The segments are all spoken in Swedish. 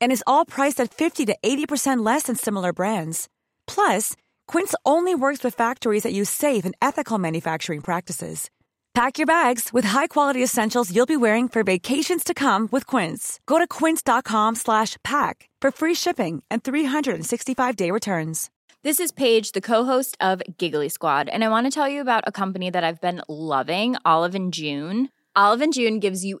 And is all priced at 50 to 80% less than similar brands. Plus, Quince only works with factories that use safe and ethical manufacturing practices. Pack your bags with high-quality essentials you'll be wearing for vacations to come with Quince. Go to quince.com/pack for free shipping and 365-day returns. This is Paige, the co-host of Giggly Squad, and I want to tell you about a company that I've been loving, Olive and June. Olive and June gives you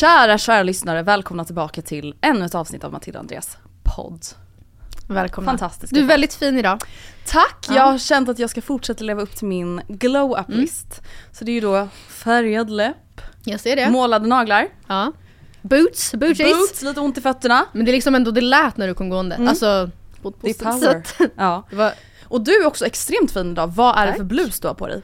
Kära, kära lyssnare, välkomna tillbaka till ännu ett avsnitt av Matilda och Andreas podd. Välkomna. Fantastiskt. Du är väldigt fin idag. Tack! Ja. Jag har känt att jag ska fortsätta leva upp till min glow up list. Så det är ju då färgad läpp, Jag ser det. målade naglar, Ja. Boots, booties. boots, lite ont i fötterna. Men det är liksom ändå, det lät när du kom gående. Mm. Alltså, Det är power. att- Ja. det var, Och du är också extremt fin idag. Vad är det Tack. för blus du har på dig?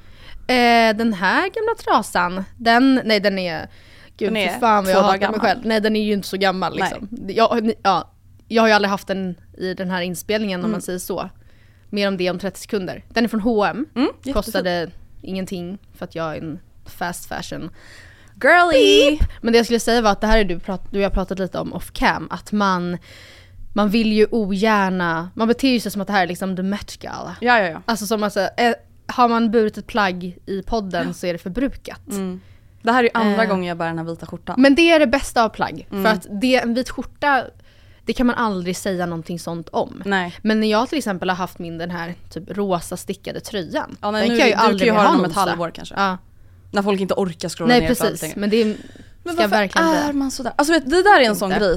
eh, den här gamla trasan, den, nej den är, gud Den är för fan vad jag hatar mig själv. Nej den är ju inte så gammal liksom. Jag, ja, jag har ju aldrig haft den i den här inspelningen Mm. om man säger så. Mer om det om 30 sekunder. Den är från H&M. Mm. Kostade ingenting för att jag är en fast fashion Girly! Men det jag skulle säga var att det här är du, prat, du jag pratat lite om off cam, att man, man vill ju ogärna, man beter ju sig som att det här är liksom the Met Gala. Ja, ja, ja. Alltså som alltså, eh, har man burit ett plagg i podden så är det förbrukat. Mm. Det här är ju andra Eh. gången jag bär den här vita skjortan. Men det är det bästa av plagg. Mm. För att det, en vit skjorta, det kan man aldrig säga någonting sånt om. Nej. Men när jag till exempel har haft min den här typ rosa stickade tröjan. Ja, nej, den nu, kan jag ju du kan aldrig ju ha den om ett halvår kanske. Ja. När folk inte orkar scrolla Nej ner för precis, allting. men det Men ska verkligen är man sådär? Alltså vet, det där är en sån Inte. grej.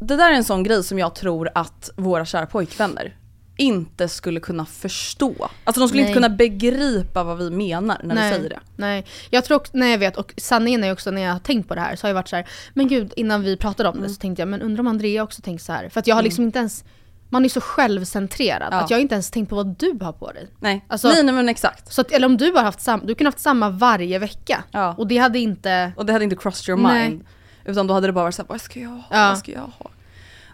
Det där är en sån grej som jag tror att våra kära pojkvänner inte skulle kunna förstå. Alltså de skulle Nej. inte kunna begripa vad vi menar när nej, vi säger det. Nej, jag tror också, nej jag vet och sanningen är också när jag har tänkt på det här så har jag varit så här, men gud innan vi pratade om Mm. det så tänkte jag men undrar om Andrea också tänkt så här För att jag har liksom inte ens, man är så självcentrerad Ja. att jag inte ens tänkt på vad du har på dig. Nej, Alltså- nej, nej men exakt. Så att, eller om du har haft samma, du ha haft samma varje vecka. Ja. Och det hade inte, Och det hade inte crossed your Nej. mind. Utan då hade det bara varit såhär, vad ska jag ha? Ja. Vad ska jag ha?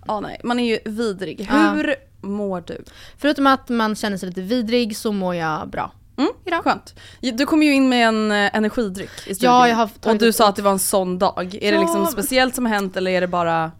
Ja nej, man är ju vidrig. Hur mår du? förutom att man känner sig lite vidrig så mår jag bra. Mm, Idag. Skönt. Du kom ju in med en eh, energidryck i studion. Ja, jag har Och du sa att det var en sån dag. Är det Ja. liksom speciellt som har hänt eller är det bara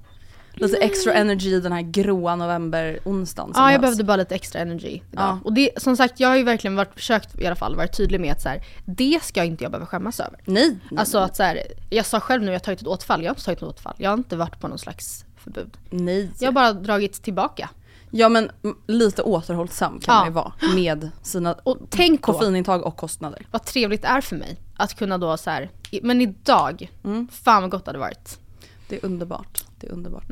lite extra energy den här gråa november-onsdagen Ja, jag behövs? behövde bara lite extra energy idag. Ja. Och det, som sagt, jag har ju verkligen varit, försökt i alla fall vara tydlig med att så här, det ska inte jag behöva skämmas över. Nej. Alltså att så här, jag sa själv nu, jag har tagit ett återfall. Jag har inte tagit ett återfall. Jag har inte varit på någon slags förbud. Nej. Jag har bara dragit tillbaka. Ja men mm, lite återhållsam kan Ja. man ju vara med sina Och tänk koffeinintag och kostnader. vad trevligt det är för mig att kunna då så här, men idag, Mm. fan vad gott det hade varit. Det är underbart. Det är underbart.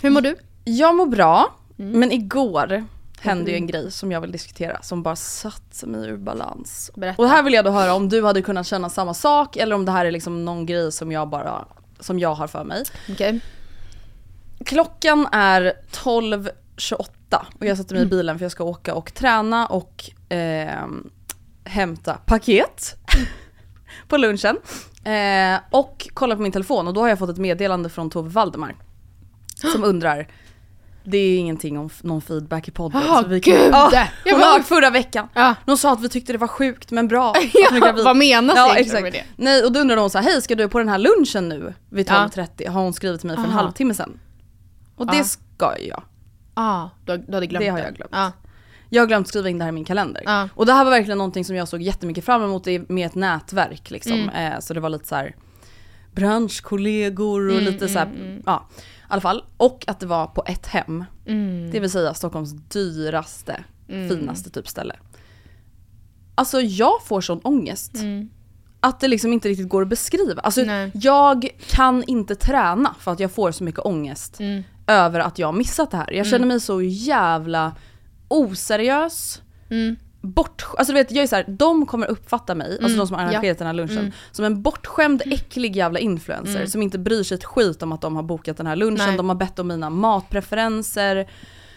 Hur mår du? Jag mår bra, Mm. men igår hände ju en grej som jag vill diskutera som bara satte mig ur balans. Berätta. Och här vill jag då höra om du hade kunnat känna samma sak eller om det här är liksom någon grej som jag bara som jag har för mig. Okej. Klockan är 12.28 och jag sätter mig i bilen för jag ska åka och träna och ehm, hämta paket på lunchen. Eh, och kolla på min telefon och då har jag fått ett meddelande från Tove Valdemar som undrar Det är ingenting om någon feedback i podden. Åh, så vi gud! Ja, Jag Hon låg förra veckan. Ja. De sa att vi tyckte det var sjukt men bra. hon gravid. vad menas ja, egentligen med det? Nej och då undrade hon så här, hej ska du på den här lunchen nu vid Ja. 12.30? Har hon skrivit till mig för en Aha. halvtimme sedan. Och det Ja. ska jag. Ja, du, du hade glömt Det har jag glömt. Ja. Jag har glömt skriva in det här i min kalender. Ja. Och det här var verkligen någonting som jag såg jättemycket fram emot med ett nätverk liksom. Mm. Eh, så det var lite så här branschkollegor och Mm, lite så här, ja i alla fall. Och att det var på ett hem. Mm. Det vill säga Stockholms dyraste, finaste typ ställe. Alltså jag får sån ångest. Att det liksom inte riktigt går att beskriva. Alltså Mm. Nej. jag kan inte träna för att jag får så mycket ångest Mm. Över att jag har missat det här. Jag känner mig så jävla oseriös. Mm. Bort, alltså du vet, jag är så här, de kommer uppfatta mig, alltså de som har ja. arrangerat den här lunchen, som en bortskämd äcklig jävla influencer som inte bryr sig ett skit om att de har bokat den här lunchen, Nej. de har bett om mina matpreferenser.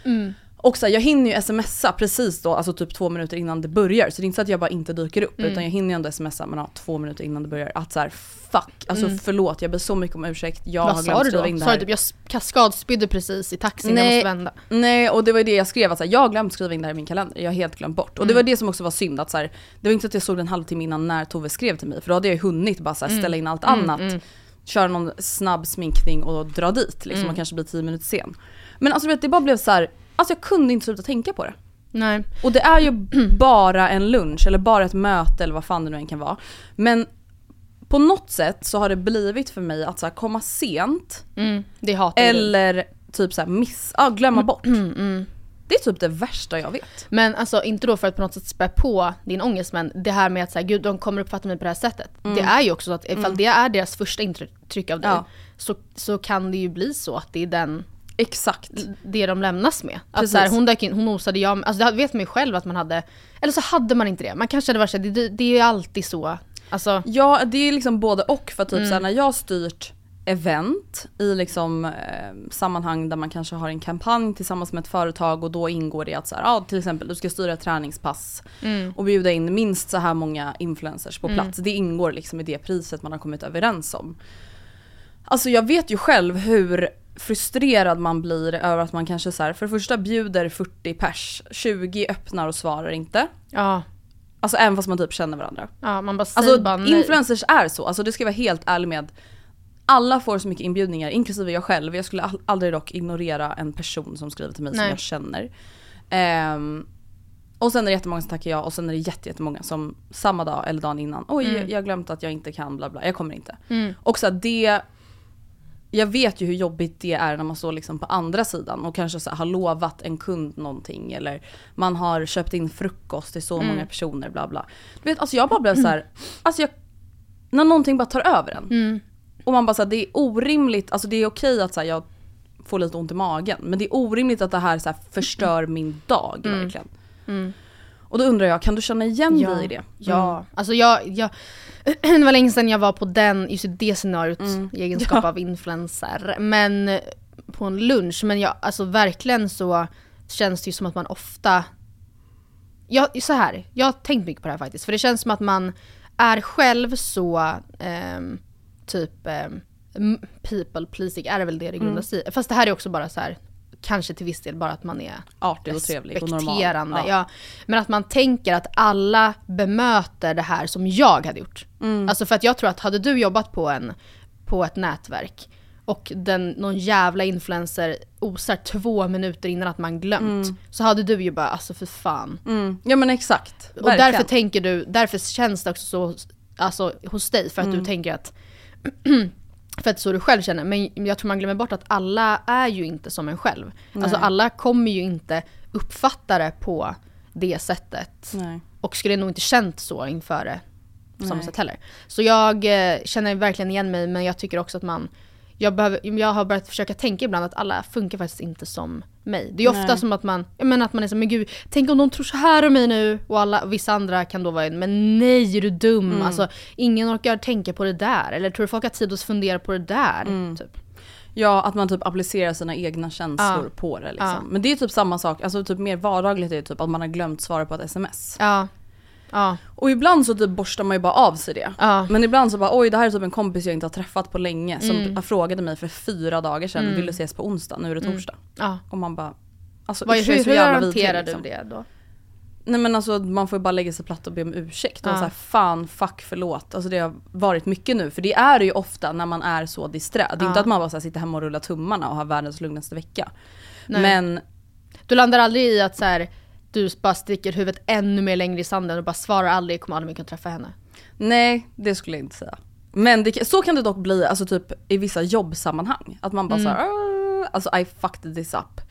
Mm. Och så här, jag hinner ju smsa precis då, alltså typ två minuter innan det börjar. Så det är inte så att jag bara inte dyker upp Mm. utan jag hinner ju ändå smsa men ja, två minuter innan det börjar. Att så här, fuck, alltså förlåt jag ber så mycket om ursäkt. Jag har Mm. Vad glömt sa du skriva in det Sa du typ jag kaskadspydde precis i taxin, Nej. jag måste vända? Nej och det var ju det jag skrev att så här, jag har glömt skriva in det här i min kalender, jag har helt glömt bort. Och det var Mm. det som också var synd att så här, det var inte så att jag såg den en halvtimme innan när Tove skrev till mig för då hade jag hunnit bara så här, ställa in allt annat, köra någon snabb sminkning och dra dit liksom och kanske bli 10 minuter sen. Men alltså vet det bara blev så här, alltså jag kunde inte sluta tänka på det. Nej. Och det är ju bara en lunch eller bara ett möte eller vad fan det nu än kan vara. Men på något sätt så har det blivit för mig att så komma sent Mm, ju du. eller typ så miss, ja, glömma bort. Mm, Det är typ det värsta jag vet. Men alltså inte då för att på något sätt spä på din ångest men det här med att säga gud de kommer uppfatta mig på det här sättet. Det är ju också så att ifall det är deras första intryck av dig Ja. så, så kan det ju bli så att det är den, Exakt. det de lämnas med. Att så här, hon dök in, hon nosade jag, alltså det vet man ju själv att man hade, eller så hade man inte det. Man kanske hade varit så här, det, det är ju alltid så. Alltså, Ja det är liksom både och för typ Mm. såhär när jag styrt event i liksom eh, sammanhang där man kanske har en kampanj tillsammans med ett företag och då ingår det att så här, ja, till exempel du ska styra ett träningspass Mm. och bjuda in minst så här många influencers på plats. Det ingår liksom i det priset man har kommit överens om. Alltså jag vet ju själv hur frustrerad man blir över att man kanske så här, för det första bjuder 40 pers, 20 öppnar och svarar inte. ja, Alltså även fast man typ känner varandra. ja man bara säger Alltså bara nej. influencers är så, alltså det ska jag vara helt ärlig med. Alla får så mycket inbjudningar, inklusive jag själv. Jag skulle aldrig dock ignorera en person som skriver till mig Nej. som jag känner. Ehm, och sen är det jättemånga som tackar ja och sen är det jätte- jättemånga som samma dag eller dagen innan, oj Mm. jag har glömt att jag inte kan bla bla, jag kommer inte. Och så här, det, jag vet ju hur jobbigt det är när man står liksom på andra sidan och kanske så har lovat en kund någonting eller man har köpt in frukost till så Mm. många personer bla bla. Du vet alltså jag bara blev så här, alltså jag, när någonting bara tar över en. Mm. Och man bara såhär, det är orimligt, alltså det är okej att så här, jag får lite ont i magen men det är orimligt att det här så här, förstör min dag verkligen. Och då undrar jag, kan du känna igen Ja. dig i det? Ja, alltså jag, jag det var länge sedan jag var på den, just det scenariot i egenskap av influencer. Men eh, på en lunch, men jag, alltså verkligen så känns det ju som att man ofta jag, så här, jag har tänkt mycket på det här faktiskt. För det känns som att man är själv så ehm, typ m- people pleasing, är det väl det det grundar sig i. Fast det här är också bara så här kanske till viss del bara att man är Artig och trevlig och normal. Ja. Ja. Men att man tänker att alla bemöter det här som jag hade gjort. Mm. Alltså för att jag tror att hade du jobbat på, en, på ett nätverk och den, någon jävla influencer osar två minuter innan att man glömt. Så hade du ju bara alltså för fan. Mm. Ja men exakt. Och verkligen. därför tänker du, därför känns det också så alltså, hos dig för att Mm. du tänker att för att så du själv känner. Men jag tror man glömmer bort att alla är ju inte som en själv. Alltså alla kommer ju inte uppfatta det på det sättet. Nej. Och skulle nog inte känt så inför det på samma sätt heller. Så jag eh, känner verkligen igen mig men jag tycker också att man jag, behöver, jag har börjat försöka tänka ibland att alla funkar faktiskt inte som mig. Det är ofta Nej. som att man, jag menar att man är så men gud, tänk om de tror så här om mig nu och alla, vissa andra kan då vara men nej är du dum? Mm. Alltså ingen orkar tänka på det där. Eller tror du folk har tid att fundera på det där? Mm. Typ. Ja, att man typ applicerar sina egna känslor Ja. på det liksom. Ja. Men det är typ samma sak, alltså typ mer vardagligt är det typ att man har glömt svara på ett sms. Ja. Ja. Och ibland så typ borstar man ju bara av sig det. Ja. Men ibland så bara oj det här är typ en kompis jag inte har träffat på länge som frågade mig för fyra dagar sedan, vill du ses på onsdag? Nu är det torsdag. ja. Och man bara Alltså Vad, usch, hur så hur jävla hanterar liksom. du det då? Nej men alltså man får ju bara lägga sig platt och be om ursäkt och Ja. så här, fan fuck förlåt. Alltså det har varit mycket nu för det är det ju ofta när man är så disträ. Det är inte Ja. att man bara så här, sitter hemma och rullar tummarna och har världens lugnaste vecka. Nej. Men Du landar aldrig i att så här, du bara sticker huvudet ännu mer längre i sanden och bara svarar aldrig, kommer aldrig mer kunna träffa henne. nej det skulle jag inte säga. Men det, så kan det dock bli alltså typ i vissa jobbsammanhang. Att man bara Mm. såhär, "Åh", alltså I fucked this up.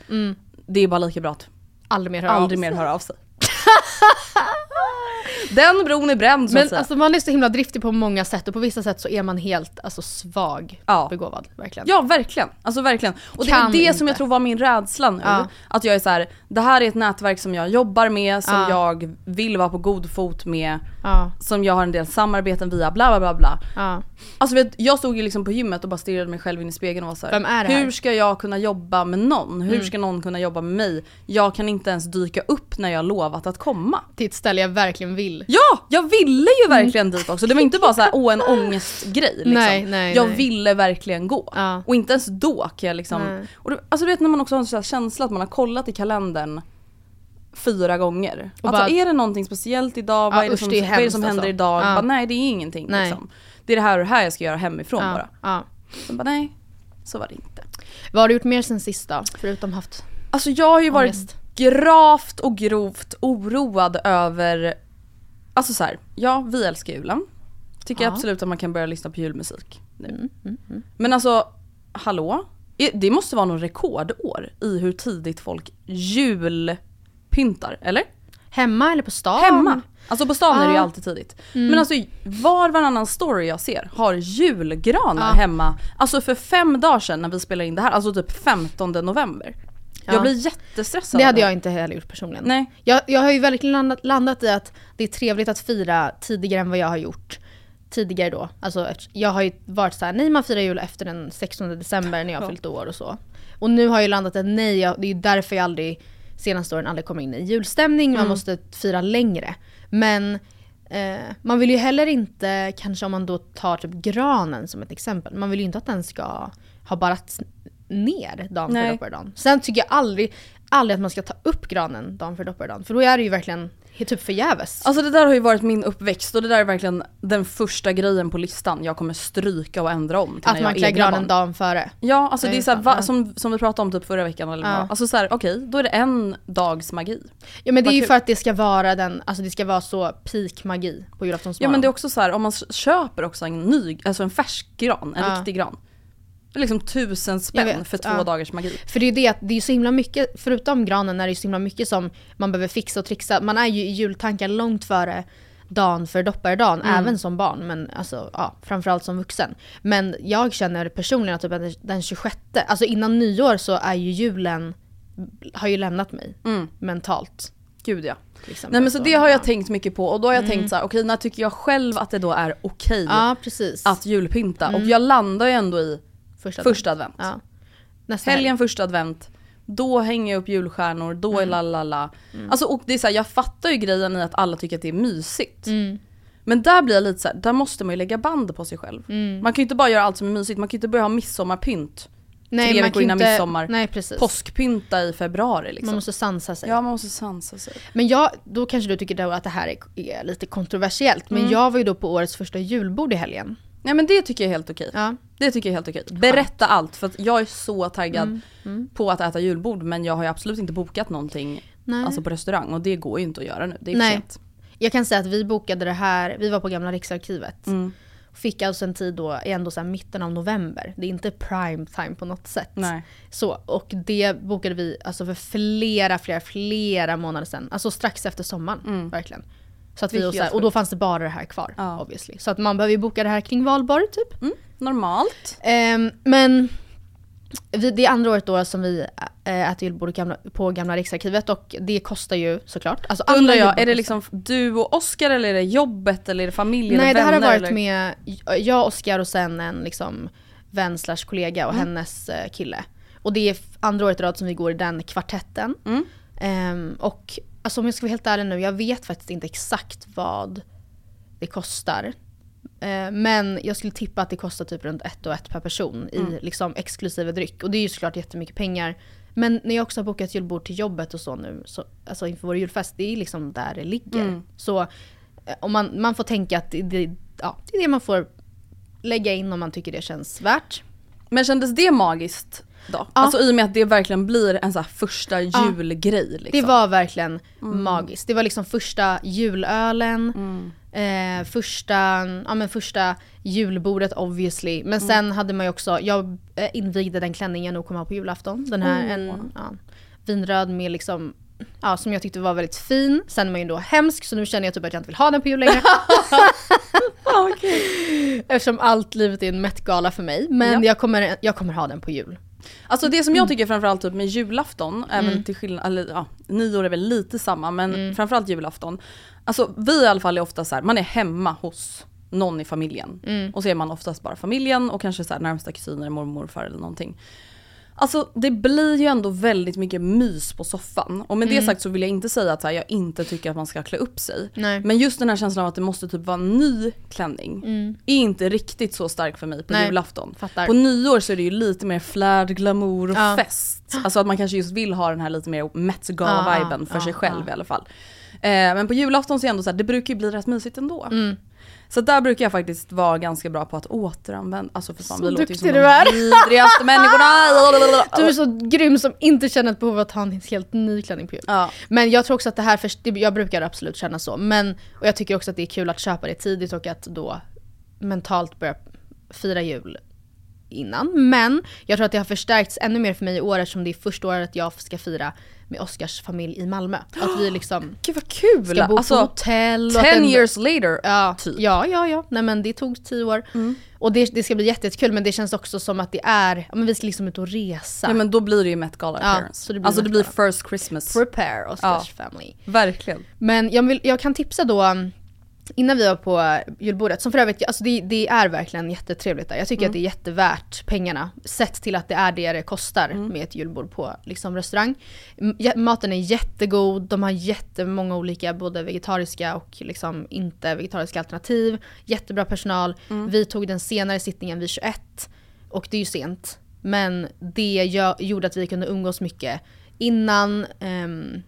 Det är bara lika bra att Aldrig mer höra aldrig av mer sig. höra av sig. Den bron är bränd så att Men säga. alltså man är så himla driftig på många sätt och på vissa sätt så är man helt alltså, svag Ja. begåvad. Verkligen. Ja verkligen, alltså verkligen. Och det är Kan det inte. som jag tror var min rädsla nu. Ja. Att jag är så här: det här är ett nätverk som jag jobbar med, som Ja. jag vill vara på god fot med, som jag har en del samarbeten via bla bla bla bla. ja. Alltså vet, jag stod ju liksom på gymmet och bara stirrade mig själv in i spegeln och var så här? Mm. Hur ska jag kunna jobba med någon? Hur ska någon kunna jobba med mig? Jag kan inte ens dyka upp när jag lovat att komma. Till ett ställe jag verkligen vill. Ja, jag ville ju verkligen dit också. Det var inte bara så här, åh en ångestgrej liksom. Nej, nej, jag nej. ville verkligen gå. Ja. Och inte ens då kan jag liksom... Nej. Och det, alltså du vet när man också har en sån här känsla att man har kollat i kalendern fyra gånger. Och alltså bara- är det någonting speciellt idag? Vad är det som, det är vad är det som händer alltså. idag? Ja. Bara, nej det är ingenting Nej. liksom. Det är det här och det här jag ska göra hemifrån Ja, bara. ja. Så bara nej, så var det inte. Vad har du gjort mer sen sist då? Förutom haft Alltså jag har ju varit ångest? gravt och grovt oroad över, alltså så här, ja vi älskar julen. Tycker Ja. absolut att man kan börja lyssna på julmusik nu. Mm, mm, mm. Men alltså, hallå? Det måste vara någon rekordår i hur tidigt folk julpyntar, eller? Hemma eller på stan? Hemma! Alltså på stan är det ju alltid tidigt. Men alltså var varannan story jag ser har julgranar Ja. hemma. Alltså för fem dagar sedan när vi spelade in det här, alltså typ 15 november. Ja. Jag blir jättestressad. Det hade jag inte heller gjort personligen. Nej. Jag, jag har ju verkligen landat, landat i att det är trevligt att fira tidigare än vad jag har gjort tidigare då. Alltså, jag har ju varit så här: nej man firar jul efter den 16 december när jag har Ja. fyllt år och så. Och nu har jag landat i att nej, jag, det är ju därför jag aldrig, senaste åren aldrig kommer in i julstämning, man Mm. måste fira längre. Men eh, man vill ju heller inte, kanske om man då tar typ granen som ett exempel, man vill ju inte att den ska ha barats ner dagen Nej. för dopparedagen. Sen tycker jag aldrig, aldrig att man ska ta upp granen dagen för dopparedagen, för då är det ju verkligen typ förgäves. Alltså det där har ju varit min uppväxt och det där är verkligen den första grejen på listan jag kommer stryka och ändra om att man klär granen barn. dagen före. Ja alltså det är såhär, va, som, som vi pratade om typ förra veckan eller Ja. vad. Alltså såhär, okej då är det en dags magi. Ja men det är ju för att det ska vara den, alltså det ska vara så peak magi på julaftonsmorgon. Ja men det är också så här, om man köper också en ny, alltså en färsk gran, en Ja. riktig gran. Det är liksom tusen spänn vet, för två ja. dagars magi. För det är ju det att det är så himla mycket, förutom granen är det ju så himla mycket som man behöver fixa och trixa. Man är ju i jultankar långt före dagen för dopparedagen, Mm. även som barn, men alltså ja, framförallt som vuxen. Men jag känner personligen att typ den 26, alltså innan nyår så är ju julen, har ju lämnat mig Mm. mentalt. Gud ja. Nej men så det har ja. jag tänkt mycket på och då har jag tänkt så här: okej när tycker jag själv att det då är okej Ja precis. att julpynta? Och jag landar ju ändå i första, första advent. Ja. Nästa Helgen första advent, då hänger jag upp julstjärnor, då Mm. är lalala. Alltså och det är så här, jag fattar ju grejen i att alla tycker att det är mysigt. Mm. Men där blir jag lite så här, där måste man ju lägga band på sig själv. Mm. Man kan ju inte bara göra allt som är mysigt, man kan ju inte börja ha midsommarpynt. Nej, tre veckor innan inte- midsommar. Nej precis. Påskpynta i februari liksom. Man måste sansa sig. Ja man måste sansa sig. Men jag, då kanske du tycker att det här är, är lite kontroversiellt. Men Mm. jag var ju då på årets första julbord i helgen. Nej men det tycker jag är helt okej. Ja. Det tycker jag är helt okej. Berätta allt för jag är så taggad Mm. på att äta julbord men jag har ju absolut inte bokat någonting Nej. alltså på restaurang och det går ju inte att göra nu. Det är Nej. sent. Jag kan säga att vi bokade det här, vi var på gamla Riksarkivet. Mm. Fick alltså en tid då, ändå så mitten av november. Det är inte prime time på något sätt. Nej. Så, och det bokade vi alltså för flera, flera, flera månader sedan. Alltså strax efter sommaren, verkligen. Så att vi, och, så här, och då fanns det bara det här kvar, Ja. obviously. Så att man behöver ju boka det här kring valborg typ. Mm. Normalt. Ehm, men vi, det är andra året då som vi äh, äter julbord på gamla Riksarkivet och det kostar ju såklart. Alltså Undrar jag, är det liksom du och Oskar eller är det jobbet eller är det familjen Nej och det här har varit eller? med jag, Oskar och sen en liksom vän slash kollega och Mm. hennes eh, kille. Och det är andra året i rad som vi går i den kvartetten. Mm. Ehm, och alltså om jag ska vara helt ärlig nu, jag vet faktiskt inte exakt vad det kostar. Eh, men jag skulle tippa att det kostar typ runt ett och ett per person i liksom exklusive dryck. Och det är ju såklart jättemycket pengar. Men när jag också har bokat julbord till jobbet och så nu, så, alltså inför vår julfest, det är liksom där det ligger. Så eh, om man, man får tänka att det, det, ja, det är det man får lägga in om man tycker det känns värt. Men kändes det magiskt då? Alltså i och med att det verkligen blir en så första julgrej liksom. Det var verkligen magiskt. Det var liksom första julölen, eh, första, ja, men första julbordet obviously. Men sen hade man ju också, jag eh, invigde den klänningen jag nog kommer ha på julafton. Den här en ja, vinröd med liksom Ja, som jag tyckte var väldigt fin. Sen är man ju då hemsk så nu känner jag typ att jag inte vill ha den på jul längre. Eftersom allt livet är en Met-gala för mig. Men Ja. jag, kommer, jag kommer ha den på jul. Alltså det som jag tycker framförallt typ med julafton, även till skillnad, eller ja, nyår är väl lite samma men framförallt julafton. Alltså vi i alla fall är ofta så här, man är hemma hos någon i familjen. Och så är man oftast bara familjen och kanske så här närmsta kusiner, mormor, morfar eller någonting. Alltså det blir ju ändå väldigt mycket mys på soffan. Och med det sagt så vill jag inte säga att här, jag inte tycker att man ska klä upp sig. Nej. Men just den här känslan av att det måste typ vara en ny klänning är inte riktigt så stark för mig på Nej, julafton. fattar. På nyår så är det ju lite mer flärd, glamour och Ja. fest. Alltså att man kanske just vill ha den här lite mer Met-gala-viben för Ja, sig själv ja. i alla fall. Eh, men på julafton så är det ändå så här, det brukar ju bli rätt mysigt ändå. Mm. Så där brukar jag faktiskt vara ganska bra på att återanvända, alltså för fan Så vi låter ju som du de är. vidrigaste människorna. Du är så grym som inte känner ett behov av att ha en helt ny klänning på jul. Ja. Men jag tror också att det här, jag brukar absolut känna så. Men, och jag tycker också att det är kul att köpa det tidigt och att då mentalt börja fira jul innan. Men jag tror att det har förstärkts ännu mer för mig i år eftersom det är första året jag ska fira med Oscars familj i Malmö. Att vi liksom Gud vad kul! ska bo alltså, på hotell. 10 den- years later. Ja, typ. ja, ja, ja. Nej men det tog tio år. Och det, det ska bli jätte- jättekul men det känns också som att det är, ja, men vi ska liksom ut och resa. Ja men då blir det ju Met Gala Ja, så det blir alltså det blir first Christmas. Prepare Oscars family. Verkligen. Men jag, vill, jag kan tipsa då, um, innan vi var på julbordet, som för övrigt, alltså det, det är verkligen jättetrevligt där. Jag tycker att det är jättevärt pengarna. Sett till att det är det det kostar med ett julbord på liksom, restaurang. Maten är jättegod, de har jättemånga olika både vegetariska och liksom inte vegetariska alternativ. Jättebra personal. Vi tog den senare sittningen vid 21 och det är ju sent. Men det gö- gjorde att vi kunde umgås mycket innan. ehm,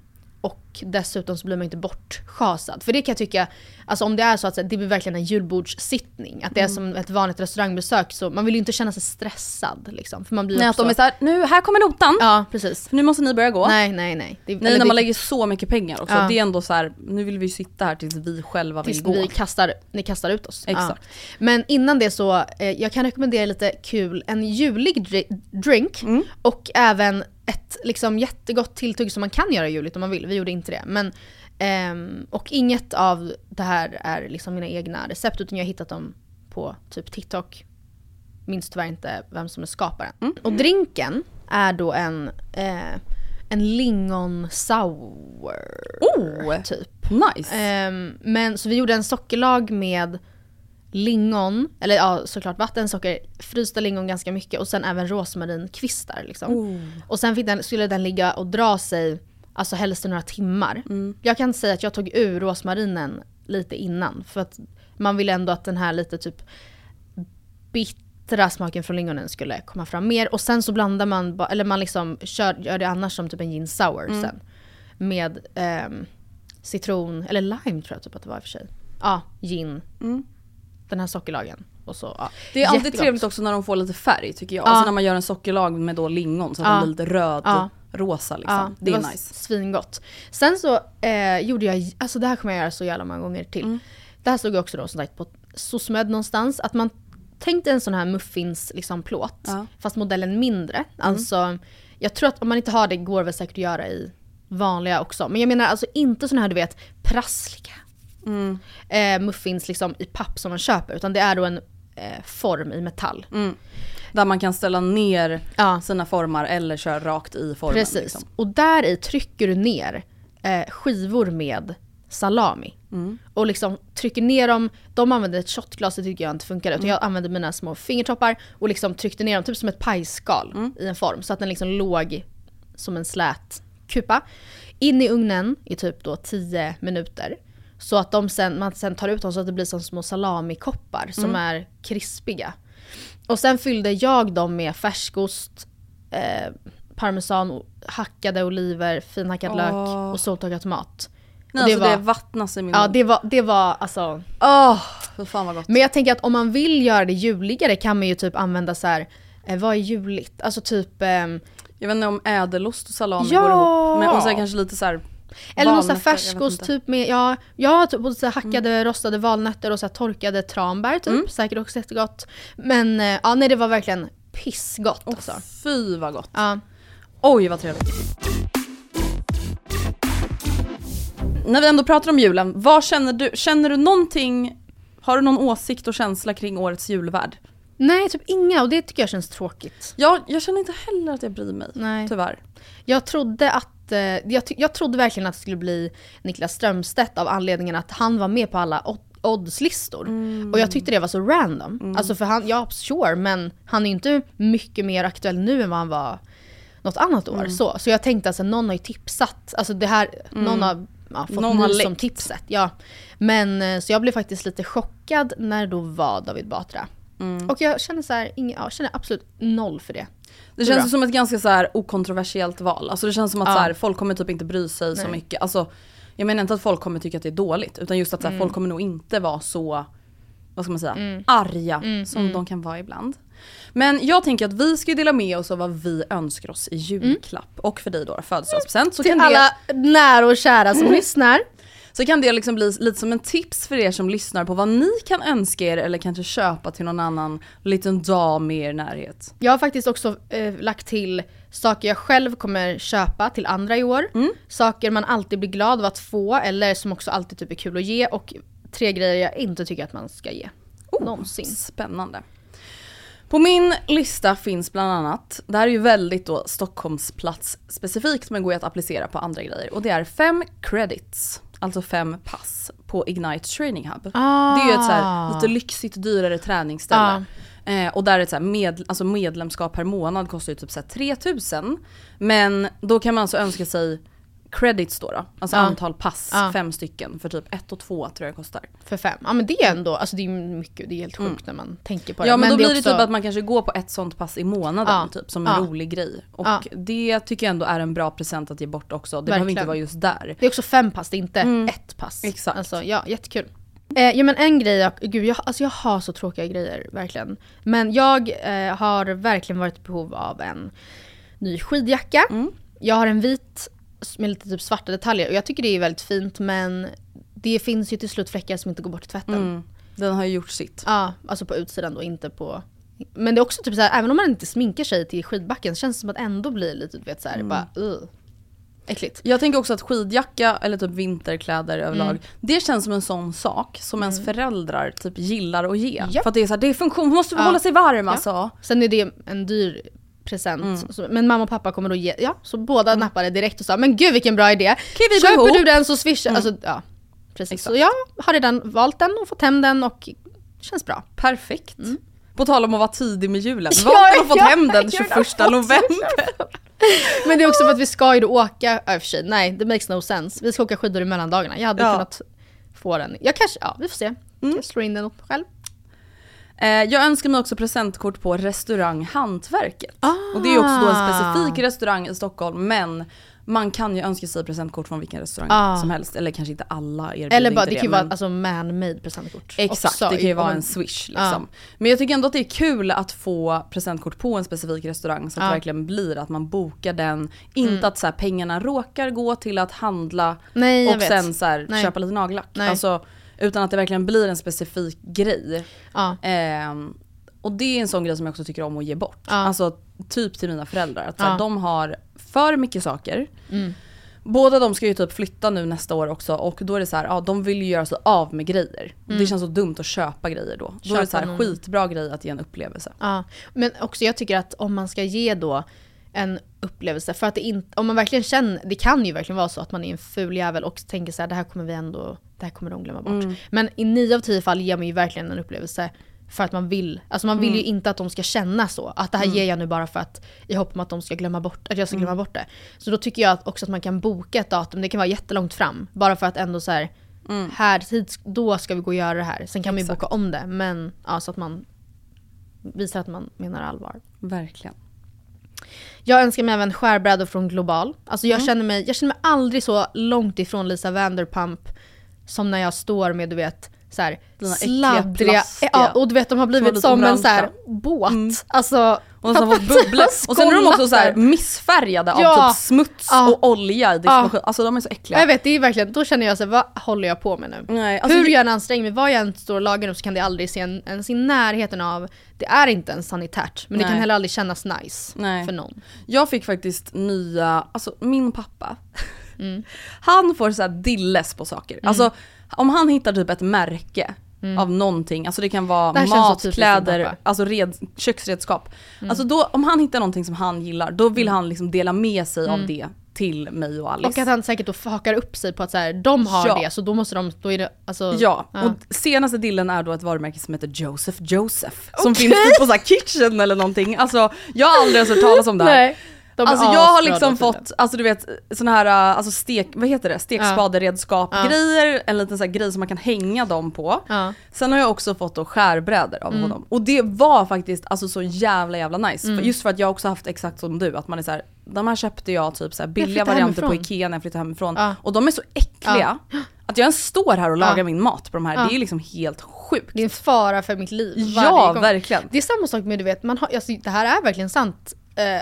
och dessutom så blir man inte bortschasad. För det kan jag tycka, alltså om det är så att det blir verkligen en julbordssittning, att det är som ett vanligt restaurangbesök så man vill ju inte känna sig stressad liksom. För man blir Nej att också... de är såhär, nu här kommer notan. Ja precis. Nu måste ni börja gå. Nej nej nej. Det, Nej när man det- lägger så mycket pengar också. Ja. Det är ändå så här, nu vill vi ju sitta här tills vi själva vill Tills gå. vi kastar, ni kastar ut oss. Exakt. Ja. Men innan det så, eh, jag kan rekommendera lite kul, en julig dri- drink Mm. och även ett liksom jättegott tilltugg som man kan göra juligt om man vill. Vi gjorde inte det. Men, ehm, och inget av det här är liksom mina egna recept utan jag har hittat dem på typ TikTok. Minns tyvärr inte vem som är skaparen. Mm. Och drinken är då en, eh, en lingon sour. Oh! Typ. Nice. Ehm, men så vi gjorde en sockerlag med lingon, eller ja såklart vatten, socker, frysta lingon ganska mycket och sen även rosmarinkvistar. Liksom. Oh. Och sen den, skulle den ligga och dra sig, alltså helst i några timmar. Mm. Jag kan säga att jag tog ur rosmarinen lite innan för att man ville ändå att den här lite typ bittra smaken från lingonen skulle komma fram mer. Och sen så blandar man, eller man liksom kör, gör det annars som typ en gin sour Mm. sen. Med ehm, citron, eller lime tror jag typ att det var i och för sig. Ja, gin. Den här sockerlagen. Och så, ja. Mm. Det är alltid Jättegott. trevligt också när de får lite färg tycker jag. Ja. Alltså när man gör en sockerlag med då lingon så att Ja. den blir lite röd, Ja. rosa liksom. Ja, det är var nice. Svingott. Sen så eh, gjorde jag, alltså det här kommer jag göra så jävla många gånger till. Mm. Det här stod jag också då som sagt på SOSMED någonstans. Att man tänkte en sån här muffins liksom, plåt. Mm. fast modellen mindre. Alltså, jag tror att om man inte har det går det väl säkert att göra i vanliga också. Men jag menar alltså inte såna här du vet prassliga Mm. eh, muffins liksom, i papp som man köper. Utan det är då en eh, form i metall. Där man kan ställa ner Ja. sina formar eller köra rakt i formen. Precis. Liksom. Och där i trycker du ner eh, skivor med salami. Mm. Och liksom trycker ner dem, de använder ett shotglas, det tycker jag inte funkar. Utan Mm. jag använde mina små fingertoppar och liksom tryckte ner dem typ som ett pajsskal Mm. i en form. Så att den liksom låg som en slät kupa. In i ugnen i typ då 10 minuter. Så att de sen, man sen tar ut dem så att det blir som små salamikoppar som är krispiga. Och sen fyllde jag dem med färskost, eh, parmesan, hackade oliver, finhackad Åh. lök och soltorkad tomat. Nej, Och det alltså var- det vattnas i min Ja mun. det var, det var alltså... Åh, för fan vad gott. Men jag tänker att om man vill göra det juligare kan man ju typ använda så här. Eh, vad är juligt? Alltså typ... ehm, Jag vet inte om ädelost och salami Ja! går ihop. Men, och här kanske lite så här Eller någon valnötter, vet färskost. Mm. typ med, ja, ja typ så hackade rostade valnötter och så torkade tranbär typ. Säkert också jättegott. Men eh, ja nej det var verkligen pissgott Åh, alltså. Fy vad gott. Ja. Oj vad trevligt. När vi ändå pratar om julen, vad känner du? Känner du någonting, har du någon åsikt och känsla kring årets julvärd? Nej typ inga och det tycker jag känns tråkigt. Jag, jag känner inte heller att jag bryr mig, Nej. tyvärr. Jag trodde att, jag, ty- jag trodde verkligen att det skulle bli Niklas Strömstedt av anledningen att han var med på alla od- oddslistor. Och jag tyckte det var så random. Alltså för han, ja sure men han är inte mycket mer aktuell nu än vad han var något annat år. Så, så jag tänkte alltså någon har ju tipsat, alltså det här, någon har ja, fått Någon har som tipset. Ja. Men eh, så jag blev faktiskt lite chockad när det då var David Batra. Och jag känner så här, ing, ja, jag känner absolut noll för det. Det känns bra. ju som ett ganska så här okontroversiellt val. Alltså det känns som att Ja. så här, folk kommer typ inte bry sig så Nej. mycket. Alltså, jag menar inte att folk kommer tycka att det är dåligt, utan just att så här, Mm. folk kommer nog inte vara så, vad ska man säga, arga Mm, som de kan vara ibland. Men jag tänker att vi ska dela med oss av vad vi önskar oss i julklapp. Och för dig då, födelsedagspresent. Så, Till kan det- alla nära och kära som lyssnar. Så kan det liksom bli lite som en tips för er som lyssnar på vad ni kan önska er eller kanske köpa till någon annan liten dam i er närhet. Jag har faktiskt också eh, lagt till saker jag själv kommer köpa till andra i år. Saker man alltid blir glad av att få eller som också alltid typ är kul att ge och tre grejer jag inte tycker att man ska ge. Någonsin. Spännande. På min lista finns bland annat, det här är ju väldigt då Stockholmsplats specifikt men går ju att applicera på andra grejer och det är fem credits, alltså fem pass på Ignite Training Hub. Det är ju ett så här, lite lyxigt dyrare träningsställe. Eh, och där är ett så med, alltså medlemskap per månad kostar ju typ så här 3000. Men då kan man alltså önska sig credits då, då alltså Ja. antal pass, Ja. fem stycken för typ ett och två tror jag det kostar. För fem. Ja men det är ändå, alltså det är mycket, det är helt sjukt när man tänker på det. Ja men, då det blir det också- typ att man kanske går på ett sånt pass i månaden Ja. typ som en rolig grej. Och det tycker jag ändå är en bra present att ge bort också. Det behöver inte Verkligen. vara just där. Det är också fem pass, det är inte ett pass. Exakt. Alltså ja, jättekul. Eh, ja men en grej, jag, gud jag, alltså jag har så tråkiga grejer, verkligen. Men jag eh, har verkligen varit i behov av en ny skidjacka. Jag har en vit med lite typ svarta detaljer och jag tycker det är väldigt fint men det finns ju till slut fläckar som inte går bort i tvätten. Mm. Den har ju gjort sitt. Ja, alltså på utsidan då, inte på... Men det är också typ så här, även om man inte sminkar sig till skidbacken så känns det som att ändå blir lite, du vet såhär, bara uh. Äckligt. Jag tänker också att skidjacka eller typ vinterkläder överlag, Mm. det känns som en sån sak som ens föräldrar typ gillar att ge. Ja. För att det är så här, det är funktion, man måste Ja. hålla sig varm Ja. alltså. Sen är det en dyr present. Mm. Så, men mamma och pappa kommer då ge, ja så båda nappade direkt och sa men gud vilken bra idé. Vi Köper ihop." du den så swishar, alltså ja. Precis. Exakt. Så jag har redan valt den och fått hem den och känns bra. Perfekt. På tal om att vara tidig med julen, Ja, valt och fått ja, hem den jag 21 har fått november. Men det är också för att vi ska ju då åka, ja, i och för sig, nej det makes no sense. Vi ska åka skidor i mellandagarna. Jag hade Ja. kunnat få den. Jag kanske, ja vi får se. Jag slår in den själv. Eh, jag önskar mig också presentkort på restaurang Hantverket. Och det är också då en Ah. specifik restaurang i Stockholm men man kan ju önska sig presentkort från vilken restaurang Ah. som helst. Eller kanske inte alla erbjuder Eller bara, inte det kan ju men- vara alltså, man-made presentkort. Exakt, också. det kan ju vara en swish liksom. Men jag tycker ändå att det är kul att få presentkort på en specifik restaurang så att Ja. det verkligen blir att man bokar den. Inte att så här, pengarna råkar gå till att handla Nej, och sen så här, köpa lite nagellack. Alltså, utan att det verkligen blir en specifik grej. Ja. Ehm, och det är en sån grej som jag också tycker om att ge bort. Ja. Alltså typ till mina föräldrar. Att så här, Ja. de har för mycket saker. Mm. Båda de ska ju typ flytta nu nästa år också och då är det så här, ja de vill ju göra sig av med grejer. Det känns så dumt att köpa grejer då. Då är det så här, Mm. Köpa någon- skitbra grej att ge en upplevelse. Ja, men också jag tycker att om man ska ge då en upplevelse, för att det inte, om man verkligen känner, det kan ju verkligen vara så att man är en ful jävel och tänker så här, det här kommer vi ändå, det här kommer de glömma bort. Men i nio av tio fall ger man ju verkligen en upplevelse för att man vill. Alltså man vill ju inte att de ska känna så. Att det här ger jag nu bara för att i hopp om att de ska glömma bort, att jag ska glömma bort det. Så då tycker jag att också att man kan boka ett datum, det kan vara jättelångt fram. Bara för att ändå så här, här tids, då ska vi gå och göra det här. Sen kan man ju boka om det. Men ja, så att man visar att man menar allvar. Verkligen. Jag önskar mig även skärbrädor från Global. Alltså jag, känner mig, jag känner mig aldrig så långt ifrån Lisa Vanderpump som när jag står med du vet så här, sladdriga, ja, och du vet de har blivit som en så här orangea. båt. Alltså, Och så har fått bubblor. Och sen är de också så här missfärgade Ja. av typ smuts Ja. och olja i diskmaskin. Alltså de är så äckliga. jag vet, det är verkligen, då känner jag så här, vad håller jag på med nu? Nej, alltså, Hur det- jag än anstränger mig, vad jag än står och lagar nu så kan det aldrig se en, ens i närheten av, det är inte ens sanitärt men det Nej. kan heller aldrig kännas nice Nej. för någon. Jag fick faktiskt nya, alltså min pappa, Mm. han får så här dilles på saker. Alltså om han hittar typ ett märke av någonting, alltså det kan vara Mm. Det mat, kläder, alltså red, köksredskap. Mm. Alltså då, om han hittar någonting som han gillar, då vill han liksom dela med sig av det till mig och Alice. Mm. Och att han säkert då hakar upp sig på att så här, de har Ja. det så då måste de, då är det alltså Ja, och senaste dillen är då ett varumärke som heter Joseph Joseph. Som finns typ på så här kitchen eller någonting. Alltså jag har aldrig ens hört talas om det här. Nej. De Alltså jag har liksom tydligen. fått, alltså du vet såna här äh, alltså stek, vad heter det? Stekspaderedskap Ja. grejer, en liten så här grej som man kan hänga dem på. Ja. Sen har jag också fått då skärbrädor av honom. Och det var faktiskt alltså så jävla jävla nice. För Just för att jag också haft exakt som du, att man är så här, de här köpte jag typ så här billiga varianter på hemifrån. Ikea när jag flyttade hemifrån. Ja. Och de är så äckliga. Att jag ens står här och lagar Ja. min mat på de här, Ja. det är liksom helt sjukt. Det är en fara för mitt liv Ja, gång. verkligen. Det är samma sak med du vet, man har, alltså, det här är verkligen sant.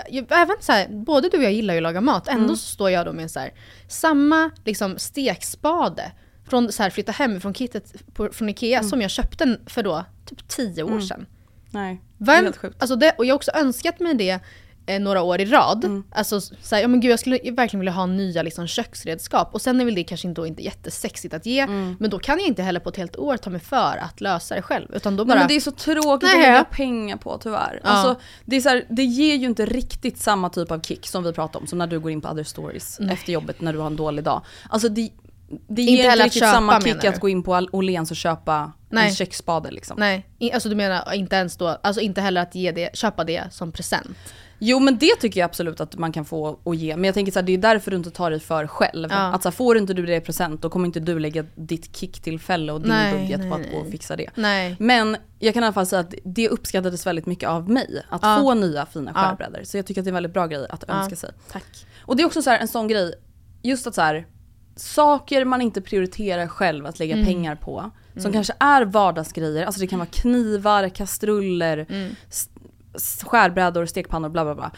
Jag- även så här, både du och jag gillar ju att laga mat, ändå Mm. så står jag då med så här, samma liksom, stekspade från så här, flytta hem från kittet på, från Ikea Mm. som jag köpte för då typ 10 år sedan. Nej, det är Vem, helt sjukt. alltså det, och jag har också önskat mig det eh, några år i rad. Mm. Alltså så här, ja men gud jag skulle verkligen vilja ha nya liksom, köksredskap. Och sen är väl det kanske inte, då inte jättesexigt att ge. Mm. Men då kan jag inte heller på ett helt år ta mig för att lösa det själv. Utan då Nej, bara... men det är så tråkigt Nej. att lägga pengar på tyvärr. Ja. Alltså, det, är så här, det ger ju inte riktigt samma typ av kick som vi pratade om, som när du går in på other stories efter jobbet när du har en dålig dag. Alltså det, det ger inte, att riktigt köpa, samma kick att gå in på Åhléns och köpa Nej. en köksspade liksom. Nej, alltså du menar inte ens då, alltså inte heller att ge det, köpa det som present. Jo men det tycker jag absolut att man kan få och ge. Men jag tänker så här, det är därför du inte tar dig för själv. Ja. Att så här, får inte du det i present då kommer inte du lägga ditt kicktillfälle och din Nej, budget nej, på att gå och fixa det. Nej. Men jag kan i alla fall säga att det uppskattades väldigt mycket av mig. Att Ja. få nya fina skärbrädor. Så jag tycker att det är en väldigt bra grej att önska sig. Tack. Och det är också så här, en sån grej, just att så här, saker man inte prioriterar själv att lägga Mm. pengar på. Som kanske är vardagsgrejer, alltså det kan vara knivar, kastruller, Mm. Skärbrädor, stekpannor, bla bla bla.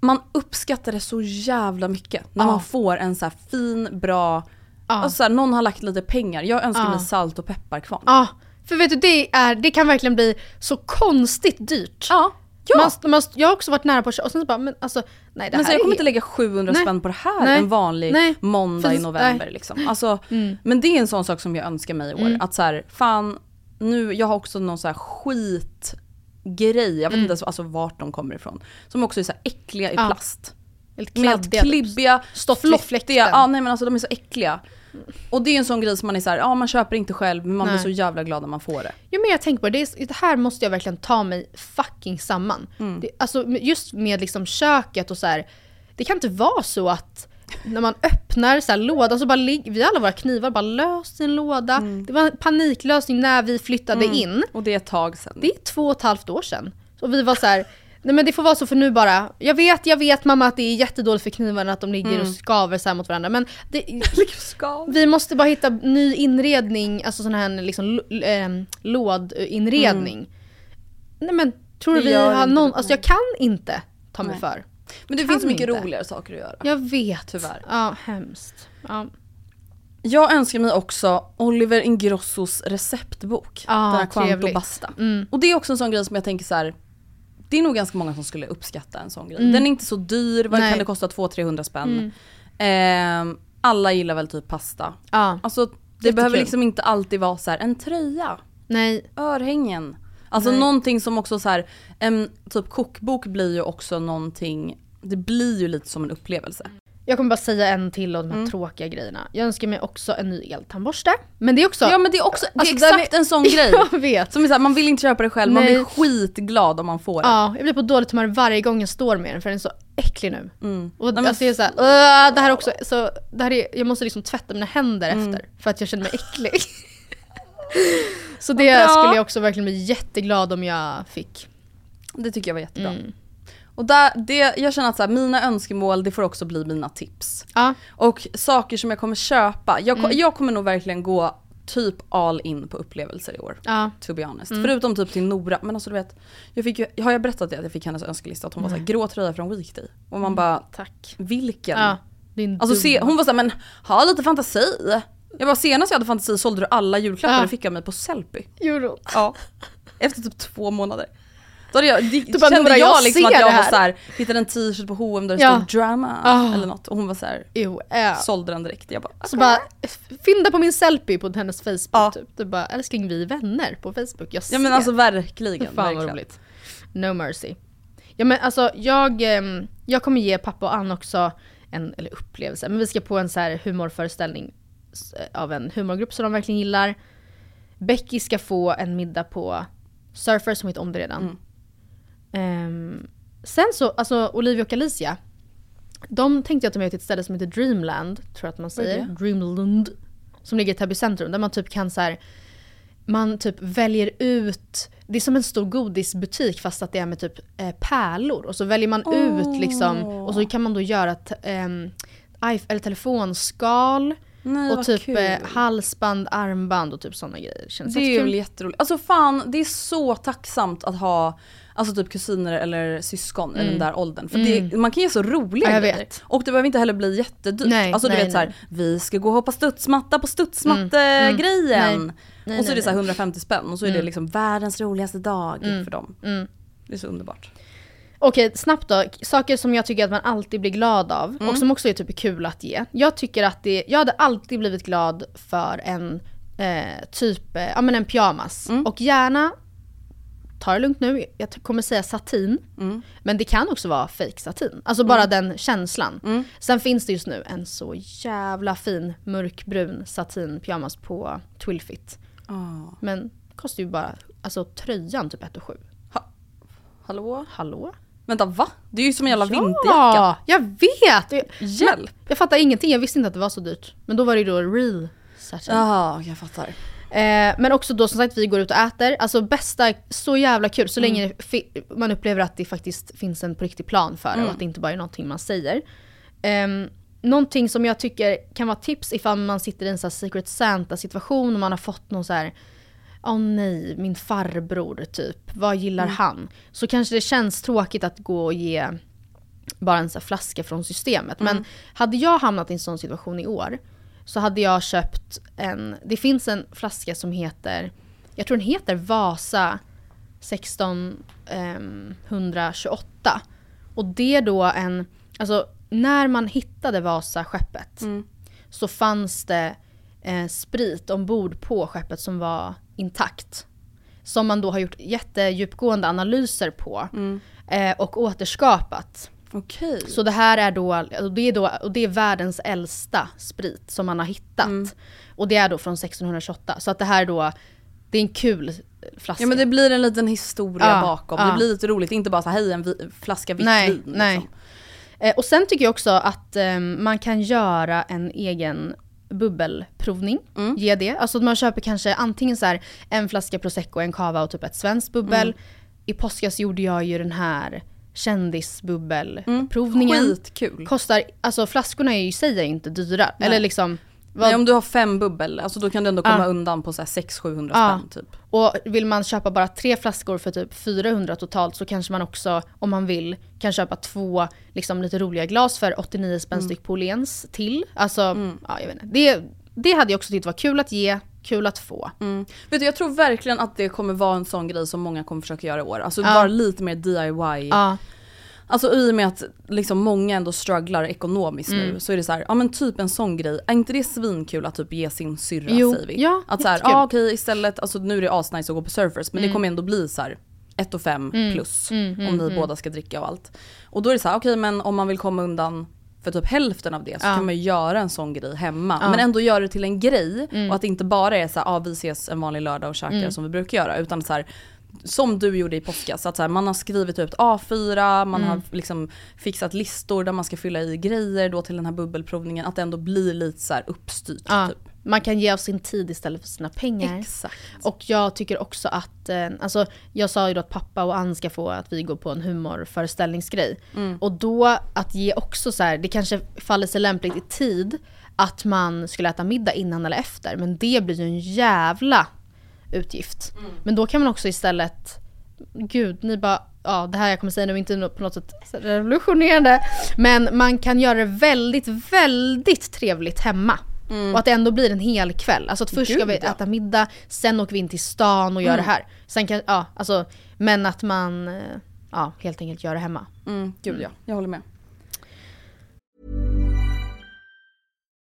Man uppskattar det så jävla mycket när Ja. man får en så fin, bra, Ja. alltså så här, någon har lagt lite pengar. Jag önskar Ja. mig salt och pepparkvarn. Ja, för vet du det, är, det kan verkligen bli så konstigt dyrt. Ja. ja. Man, man, jag har också varit nära på att och sen så bara, men alltså nej det Men så här jag kommer är inte lägga 700 Nej. spänn på det här Nej. en vanlig Nej. måndag För- i november. Liksom. Alltså, Mm. Men det är en sån sak som jag önskar mig i år. Att så här, fan, nu, jag har också någon så här skitgrej, jag vet inte ens alltså, vart de kommer ifrån. Som också är så här äckliga i Mm. Plast. helt kladdiga. klibbiga, Stoffliga flottiga, ja nej men alltså de är så äckliga. Och det är en sån grej som man är så här, ja man köper inte själv men man Nej. blir så jävla glad när man får det. Ja men jag tänker på det, det, är, det här måste jag verkligen ta mig fucking samman. Mm. Det, alltså just med liksom köket och så här. det kan inte vara så att när man öppnar så här lådan så bara ligger, vi alla våra knivar bara löst i en låda. Mm. Det var en paniklösning när vi flyttade in. Och det är ett tag sedan. Det är två och ett halvt år sedan. Och vi var så här. Nej men det får vara så för nu bara. Jag vet, jag vet mamma att det är jättedåligt för knivarna att de ligger Mm. och skaver så mot varandra. Men det, vi måste bara hitta ny inredning, alltså sån här liksom, ehm, lådinredning. Nej men tror du Mm. Vi har någon, alltså jag kan inte ta mig Nej. för. Men det kan finns mycket inte. roligare saker att göra. Jag vet. Tyvärr. Ja, hemskt. Ja. Jag önskar mig också Oliver Ingrossos receptbok. Ah, den här Quanto. Basta. Mm. Och det är också en sån grej som jag tänker så här. Det är nog ganska många som skulle uppskatta en sån grej. Mm. Den är inte så dyr, vad Nej. kan det kosta? 200-300 spänn. Mm. Ehm, alla gillar väl typ pasta. ja. Alltså det Jättekul. behöver liksom inte alltid vara så här en tröja, Nej. örhängen. Alltså Nej. någonting som också så här, en typ kokbok blir ju också någonting, det blir ju lite som en upplevelse. Jag kommer bara säga en till av de här Mm. tråkiga grejerna. Jag önskar mig också en ny eltandborste. Men det är också... Ja men det är också, det är Alltså, exakt en sån grej. Jag vet. Som är såhär, man vill inte köpa det själv, man Nej. blir skitglad om man får det. Ja, jag blir på dåligt humör varje gång jag står med den för den är så äcklig nu. Mm. Och Nej, men alltså jag är såhär, "Åh, det här är också, så, det här är, jag måste liksom tvätta mina händer Mm. efter för att jag känner mig äcklig. så det skulle jag också verkligen bli jätteglad om jag fick. Det tycker jag var jättebra. Mm. Och där, det, jag känner att så här, mina önskemål, det får också bli mina tips. Ja, Och saker som jag kommer köpa, jag, Mm. jag kommer nog verkligen gå typ all in på upplevelser i år. ja. To be honest. Mm. Förutom typ till Nora, men alltså du vet, jag fick ju, har jag berättat det att jag fick hennes önskelista att hon var såhär grå tröja från Weekday. Och man bara, Tack. vilken? Mm. Ja, Alltså se, hon var såhär, men ha lite fantasi. Jag bara senast jag hade fantasi sålde du alla julklappar Ja. du fick av mig på Sellpy. Euro. Ja. Efter typ två månader. Då hade jag, det, bara, kände jag, jag liksom att jag var här. såhär, hittade en t-shirt på H&M där det Ja. stod drama Ah. eller något och hon var såhär, äh. sålde den direkt. Jag bara, Så bara, fynda på min selfie på hennes Facebook Ja. typ. Du bara, älskling vi är vänner på Facebook. Jag ser. ja men alltså verkligen. Fan vad verkligen. roligt. No mercy. Ja men alltså jag, ehm, jag kommer ge pappa och Ann också en, eller upplevelse, men vi ska på en så här humorföreställning s- av en humorgrupp som de verkligen gillar. Becky ska få en middag på Surfer som heter om det redan. Mm. Ehm, sen så, alltså Olivia och Alicia, de tänkte jag ta med till ett ställe som heter Dreamland, tror jag att man säger. Dreamland. Som ligger i Täby centrum, där man typ kan så här, man typ väljer ut, det är som en stor godisbutik fast att det är med typ eh, pärlor. Och så väljer man ut liksom, och så kan man då göra t- iP- eller telefonskal Nej och typ kul. eh, halsband, armband och typ sådana grejer. Känns Det är jättekul. väl jätteroligt. Alltså fan, det är så tacksamt att ha Alltså typ kusiner eller syskon i den där åldern. För det, man kan ge så roliga Mm. Ja, grejer. Och det behöver inte heller bli jättedyrt. Nej, alltså du nej, vet såhär, vi ska gå och hoppa studsmatta på studsmatte-grejen. Mm. Nej, och så är det så här 150 spänn och så är det liksom världens roligaste dag för dem. Mm. Det är så underbart. Okej, snabbt då. Saker som jag tycker att man alltid blir glad av Mm. och som också är typ kul att ge. Jag tycker att det, jag hade alltid blivit glad för en eh, typ, eh, ja men en pyjamas. Mm. Och gärna, ta det lugnt nu, jag kommer säga satin. Mm. Men det kan också vara fake satin. Alltså bara den känslan. Mm. Sen finns det just nu en så jävla fin mörkbrun satin pyjamas på Twilfit. Ah. Men kostar ju bara, alltså tröjan typ 1 7 Hallå? Hallå? Vänta va? Det är ju som en jävla vinterjacka. Ja, jag vet! Jag, Hjälp! jag fattar ingenting, jag visste inte att det var så dyrt. Men då var det ju då real satin. Jaha, jag fattar. Eh, men också då som sagt, vi går ut och äter. Alltså bästa, så jävla kul så länge fi- man upplever att det faktiskt finns en på riktig plan för det och att det inte bara är någonting man säger. Um, någonting som jag tycker kan vara tips ifall man sitter i en här secret Santa situation och man har fått någon så här Åh nej, min farbror typ, vad gillar han? Så kanske det känns tråkigt att gå och ge bara en här flaska från systemet. Men hade jag hamnat i en sån situation i år så hade jag köpt en, det finns en flaska som heter, jag tror den heter Vasa 1628. Och det är då en, alltså när man hittade Vasa-skeppet så fanns det eh, sprit ombord på skeppet som var intakt. Som man då har gjort jättedjupgående analyser på eh, och återskapat. Okej. Så det här är då, alltså det är då, och det är världens äldsta sprit som man har hittat. Mm. Och det är då från 1628. Så att det här är då, det är en kul flaska. Ja men det blir en liten historia Ja, bakom. ja. Det blir lite roligt, inte bara så hej en vi- flaska vitt nej, vin. nej. Liksom. Eh, och sen tycker jag också att eh, man kan göra en egen bubbelprovning. Mm. Ge det. Alltså man köper kanske antingen så här en flaska prosecco, en cava och typ ett svenskt bubbel. Mm. I påskas gjorde jag ju den här kändisbubbelprovningen. Mm. Skitkul. Kostar, alltså flaskorna är ju i sig inte dyra. Nej. Eller liksom, vad, Nej, om du har fem bubbel, alltså då kan du ändå komma Ja. undan på så här 600-700 Ja. spänn typ. och vill man köpa bara tre flaskor för typ 400 totalt så kanske man också, om man vill, kan köpa två liksom, lite roliga glas för 89 spänn Mm. styck på Åhléns till. Alltså, ja jag vet inte. Det, det hade jag också tyckt var kul att ge, kul att få. Mm. Vet du, jag tror verkligen att det kommer vara en sån grej som många kommer försöka göra i år. Alltså Ja. vara lite mer DIY. Ja, Alltså i och med att liksom många ändå strugglar ekonomiskt Mm. nu så är det så här, ja men typ en sån grej, är inte det svinkul att typ ge sin syrra Jo, säger vi? ja, att så här, ja okej istället, alltså nu är det asnice att gå på surfers men det kommer ändå bli så här 1 och 5 plus Mm, om ni båda ska dricka och allt. Och då är det så här, okej men om man vill komma undan för typ hälften av det så Ja. kan man ju göra en sån grej hemma. Ja. Men ändå göra det till en grej Mm. och att det inte bara är så här, ah, vi ses en vanlig lördag och käkar som vi brukar göra. Utan så här, som du gjorde i påskas, att så här, man har skrivit ut A4, man Mm. har liksom fixat listor där man ska fylla i grejer då till den här bubbelprovningen. Att det ändå blir lite så här uppstyrt. Ja, Typ. man kan ge av sin tid istället för sina pengar. Exakt. Och jag tycker också att, eh, alltså jag sa ju då att pappa och Ann ska få att vi går på en humorföreställningsgrej. Mm. Och då att ge också så här, det kanske faller sig lämpligt i tid att man skulle äta middag innan eller efter. Men det blir ju en jävla utgift. Mm. Men då kan man också istället, gud ni bara, ja det här jag kommer säga nu är inte på något sätt revolutionerande. Men man kan göra det väldigt, väldigt trevligt hemma. Och att det ändå blir en hel kväll. Alltså att först ska Mm. Gud, vi ja. äta middag, sen åker vi in till stan och gör det här. Sen kan, ja, alltså, men att man eh, ja, helt enkelt gör det hemma. Mm, gud ja, jag håller med.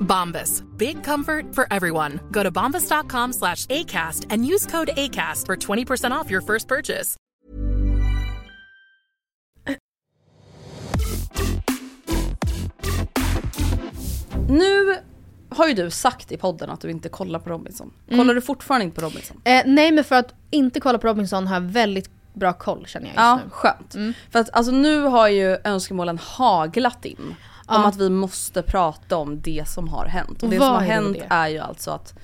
Bombas. Big comfort for everyone. Go to bombas.com slash ACAST and use code ACAST for 20% off your first purchase. Nu har ju du sagt i podden att du inte kollar på Robinson. Kollar du fortfarande inte på Robinson? Eh, nej men för att inte kolla på Robinson har jag väldigt bra koll känner jag just Ja, nu. skönt. För att alltså nu har ju önskemålen haglat in. Om att vi måste prata om det som har hänt. Och det vad som har är hänt det? är ju alltså att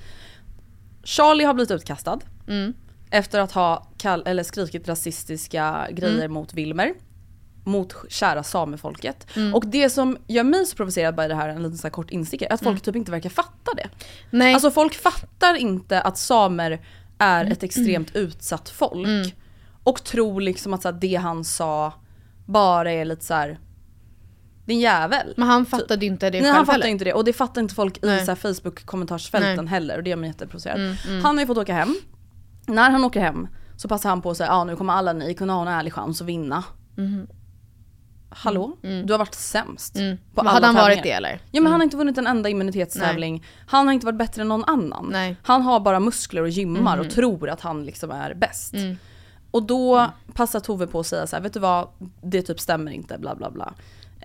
Charlie har blivit utkastad. Mm. Efter att ha kall- eller skrikit rasistiska grejer Mm. mot Wilmer. Mot kära samefolket. Mm. Och det som gör mig så provocerad by det här, en liten så här kort instickare, är att folk typ inte verkar fatta det. Nej. Alltså folk fattar inte att samer är Mm. ett extremt utsatt folk. Och tror liksom att så här, det han sa bara är lite så här. Din jävel. men han fattade ju inte det Nej själv han fattar heller. inte det och det fattar inte folk Nej. i så Facebook kommentarsfälten Nej. heller och det gör mig jätteprovocerad. Mm, mm. Han har ju fått åka hem. När han åker hem så passar han på att säga ja nu kommer alla ni kunna ha en ärlig chans att vinna. Hallå? Du har varit sämst. Mm. På alla hade han varit tävlingar. det eller? Ja men han har inte vunnit en enda immunitetstävling. Han har inte varit bättre än någon annan. Nej. Han har bara muskler och gymmar och tror att han liksom är bäst. Mm. Och då passar Tove på att säga så här, vet du vad, det typ stämmer inte, bla bla bla.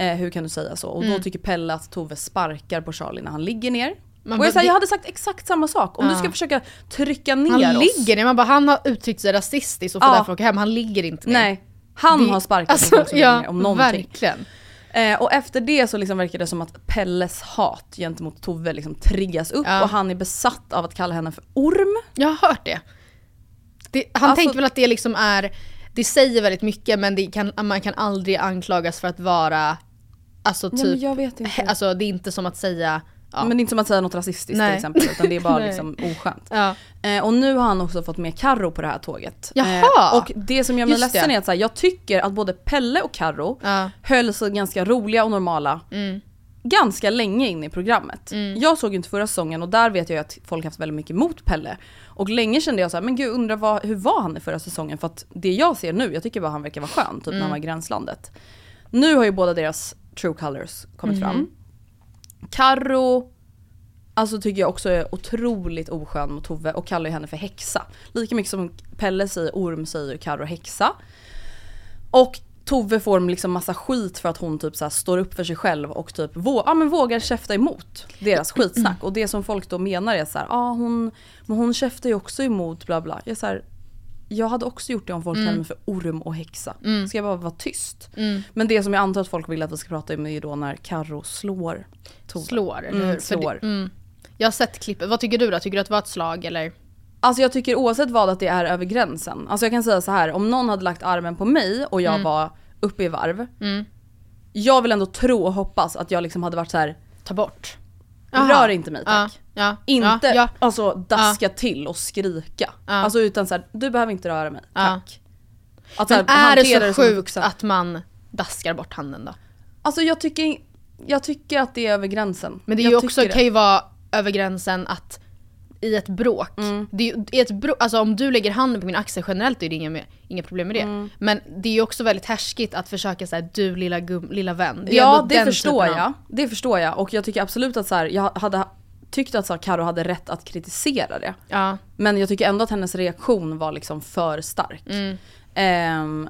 Eh, hur kan du säga så? Och Mm. då tycker Pelle att Tove sparkar på Charlie när han ligger ner. Man och jag, bara, sa, jag hade sagt exakt samma sak. Om du Ja. ska försöka trycka ner Han oss. ligger ner, man bara han har uttryckt sig rasistiskt och får Ja. därför åka hem. Han ligger inte ner. Nej, han Det- har sparkat alltså, på som ja, ner om någonting. verkligen. Eh, och efter det så liksom verkar det som att Pelles hat gentemot Tove liksom triggas upp Ja. och han är besatt av att kalla henne för orm. Jag har hört det. det han Alltså- tänker väl att det liksom är, det säger väldigt mycket men kan, man kan aldrig anklagas för att vara, alltså Nej, typ, jag vet inte. alltså det är inte som att säga, ja. Men det är inte som att säga något rasistiskt Nej. till exempel utan det är bara Nej. liksom oskönt. ja. Eh, och nu har han också fått med Karro på det här tåget. Jaha! Eh, och det som gör mig Just ledsen det. är att här, jag tycker att både Pelle och Karro Ja. höll sig ganska roliga och normala Mm. ganska länge in i programmet. Jag såg ju inte förra säsongen och där vet jag ju att folk haft väldigt mycket emot Pelle. Och länge kände jag så här, men gud undrar vad, hur var han i förra säsongen? För att det jag ser nu, jag tycker bara han verkar vara skön, typ när Mm. han var i Gränslandet. Nu har ju båda deras true colors kommit Mhm. fram. Karro Alltså tycker jag också är otroligt oskön mot Tove och kallar ju henne för häxa. Lika mycket som Pelle säger orm säger Karro häxa. Och Tove får liksom massa skit för att hon typ så står upp för sig själv och typ vå- ja, men vågar käfta emot deras skitsnack. Och det som folk då menar är så här, ja hon, men hon käftar ju också emot bla bla. Jag, är så här, jag hade också gjort det om folk kallade mig för orm och häxa. Ska jag bara vara tyst? Men det som jag antar att folk vill att vi ska prata om är då när Karro slår Tove. Slår, eller Mm, slår. Det, mm. Jag har sett klippet. Vad tycker du då? Tycker du att det var ett slag eller? Alltså jag tycker oavsett vad att det är över gränsen. Alltså jag kan säga så här, om någon hade lagt armen på mig och jag var uppe i varv. Jag vill ändå tro och hoppas att jag liksom hade varit så här. Ta bort? rör inte mig tack. Ja, ja, Inte ja, ja. alltså daska till och skrika. Alltså utan så här, du behöver inte röra mig, tack. Att Men här, är det så som sjukt vuxen. att man daskar bort handen då? Alltså jag tycker, jag tycker att det är över gränsen. Men det är jag ju också, kan ju vara över gränsen att i ett bråk, Mm. det är, i ett bråk alltså om du lägger handen på min axel generellt är det inga, inga problem med det. Mm. Men det är ju också väldigt härskigt att försöka säga du lilla, gum, lilla vän. Det Ja det förstår av- jag. Det förstår jag och jag tycker absolut att så här, jag hade tyckt att så här, Karo hade rätt att kritisera det. Ja. Men jag tycker ändå att hennes reaktion var liksom för stark. Mm. Ehm,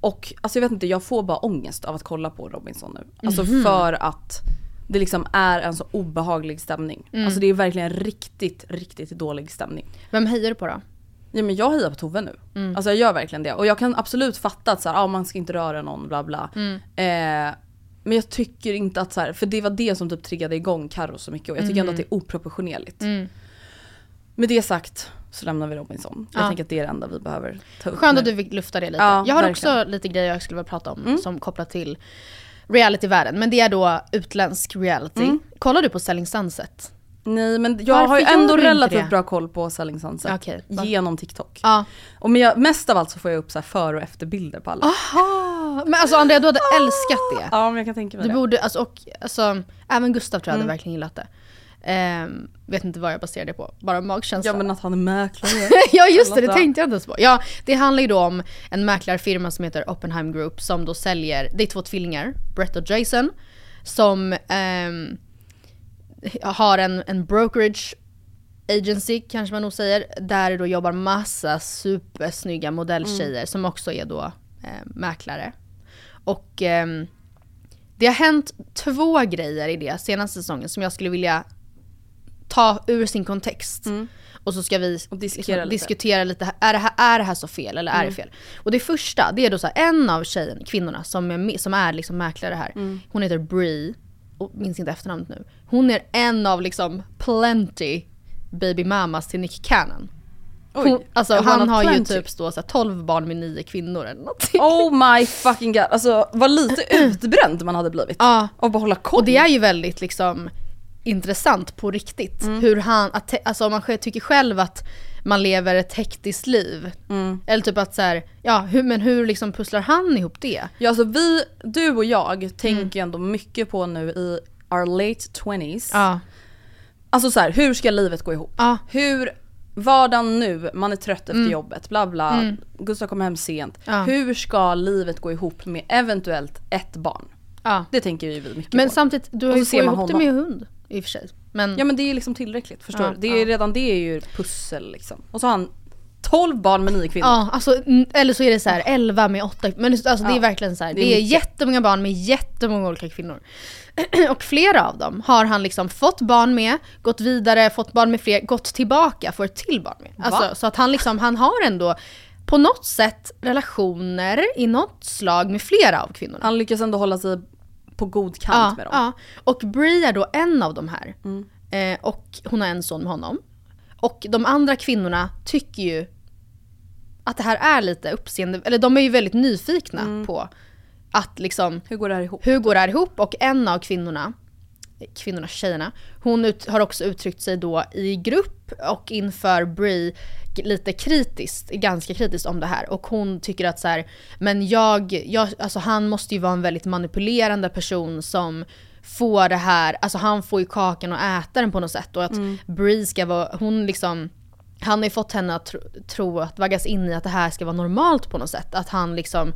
och alltså jag vet inte, jag får bara ångest av att kolla på Robinson nu. Alltså Mhm. för att det liksom är en så obehaglig stämning. Mm. Alltså det är verkligen riktigt, riktigt dålig stämning. Vem hejar du på då? Ja men jag hejar på Tove nu. Mm. Alltså jag gör verkligen det. Och jag kan absolut fatta att så här, ah, man ska inte röra någon bla bla. Mm. Eh, men jag tycker inte att så här, för det var det som typ triggade igång Karo så mycket och jag tycker ändå att det är oproportionerligt. Mm. Med det sagt så lämnar vi Robinson. Jag Ja. tänker att det är det enda vi behöver ta upp Skönt att du fick lufta det lite. Ja, jag har verkligen. Mm. också lite grejer jag skulle vilja prata om som kopplat till realityvärlden. Men det är då utländsk reality. Mm. Kollar du på Selling Sunset? Nej men jag Varför har ju ändå relativt bra koll på Selling Sunset. Va? Genom TikTok. Ja. Och men jag, mest av allt så får jag upp så före och efterbilder på alla. Aha. Men alltså Andrea, du hade älskat det. Ja men jag kan tänka mig Du det. borde, alltså, och, alltså, även Gustav tror jag Mm. hade verkligen gillat det. Ehm, vet inte vad jag baserar det på, bara magkänsla. Ja men att han är mäklare. ja just det, det tänkte jag inte ens på. Ja, det handlar ju då om en mäklarfirma som heter Oppenheim Group som då säljer, det är två tvillingar, Brett och Jason, som ehm, har en, en brokerage agency kanske man nog säger, där det då jobbar massa supersnygga modelltjejer som också är då eh, mäklare. Och ehm, det har hänt två grejer i det senaste säsongen som jag skulle vilja ta ur sin kontext. Och så ska vi Och dissekera liksom, lite. diskutera lite, är det, här, är det här så fel eller är det fel? Och det första, det är då så här, en av tjejen, kvinnorna som är, som är liksom mäklare här, hon heter Brie, och minns inte efternamnet nu. Hon är en av liksom plenty baby mamas till Nick Cannon. Hon, Oj, alltså han har ju plenty. typ så, så här, 12 barn med 9 kvinnor eller någonting. Oh my fucking god. Alltså vad lite utbränd man hade blivit. Ja. Av bara hålla koll. Och det är ju väldigt liksom intressant på riktigt. Mm. Hur han, att, alltså om man tycker själv att man lever ett hektiskt liv. Mm. Eller typ att så här, ja hur, men hur liksom pusslar han ihop det? Ja alltså vi, du och jag Mm. tänker ändå mycket på nu i our late 20s. Ja. Alltså så här, hur ska livet gå ihop? Ja. Hur, vardagen nu, man är trött efter Mm. jobbet, bla bla, Gustav kommer hem sent. Ja. Hur ska livet gå ihop med eventuellt ett barn? ja. Det tänker ju vi mycket Men på. samtidigt, du har ju fått ihop det med hund i och för sig. Men, Ja men det är liksom tillräckligt, förstår du? Det är. Redan det är ju pussel liksom. Och så har han 12 barn med 9 kvinnor. Ja, alltså, eller så är det så här 11 med 8, men alltså, det är Ja, verkligen så här, det det är är, mycket. jättemånga barn med jättemånga olika kvinnor. och flera av dem har han liksom fått barn med, gått vidare, fått barn med fler, gått tillbaka, får ett till barn med. Alltså, så att han liksom, han har ändå på något sätt relationer i något slag med flera av kvinnorna. Han lyckas ändå hålla sig på god kant med dem. Ja, och Brie är då en av de här. Eh, och hon har en son med honom. Och de andra kvinnorna tycker ju att det här är lite uppseende, eller de är ju väldigt nyfikna på att liksom, Hur går det här ihop? hur går det här ihop? Och en av kvinnorna, kvinnorna, tjejerna, hon ut, har också uttryckt sig då i grupp och inför Brie lite kritiskt, ganska kritiskt om det här. Och hon tycker att så här, men jag, jag, alltså han måste ju vara en väldigt manipulerande person som får det här, alltså han får ju kakan och äta den på något sätt. Och att Brie ska vara, hon liksom han har ju fått henne att tro, tro, att vaggas in i att det här ska vara normalt på något sätt. Att han liksom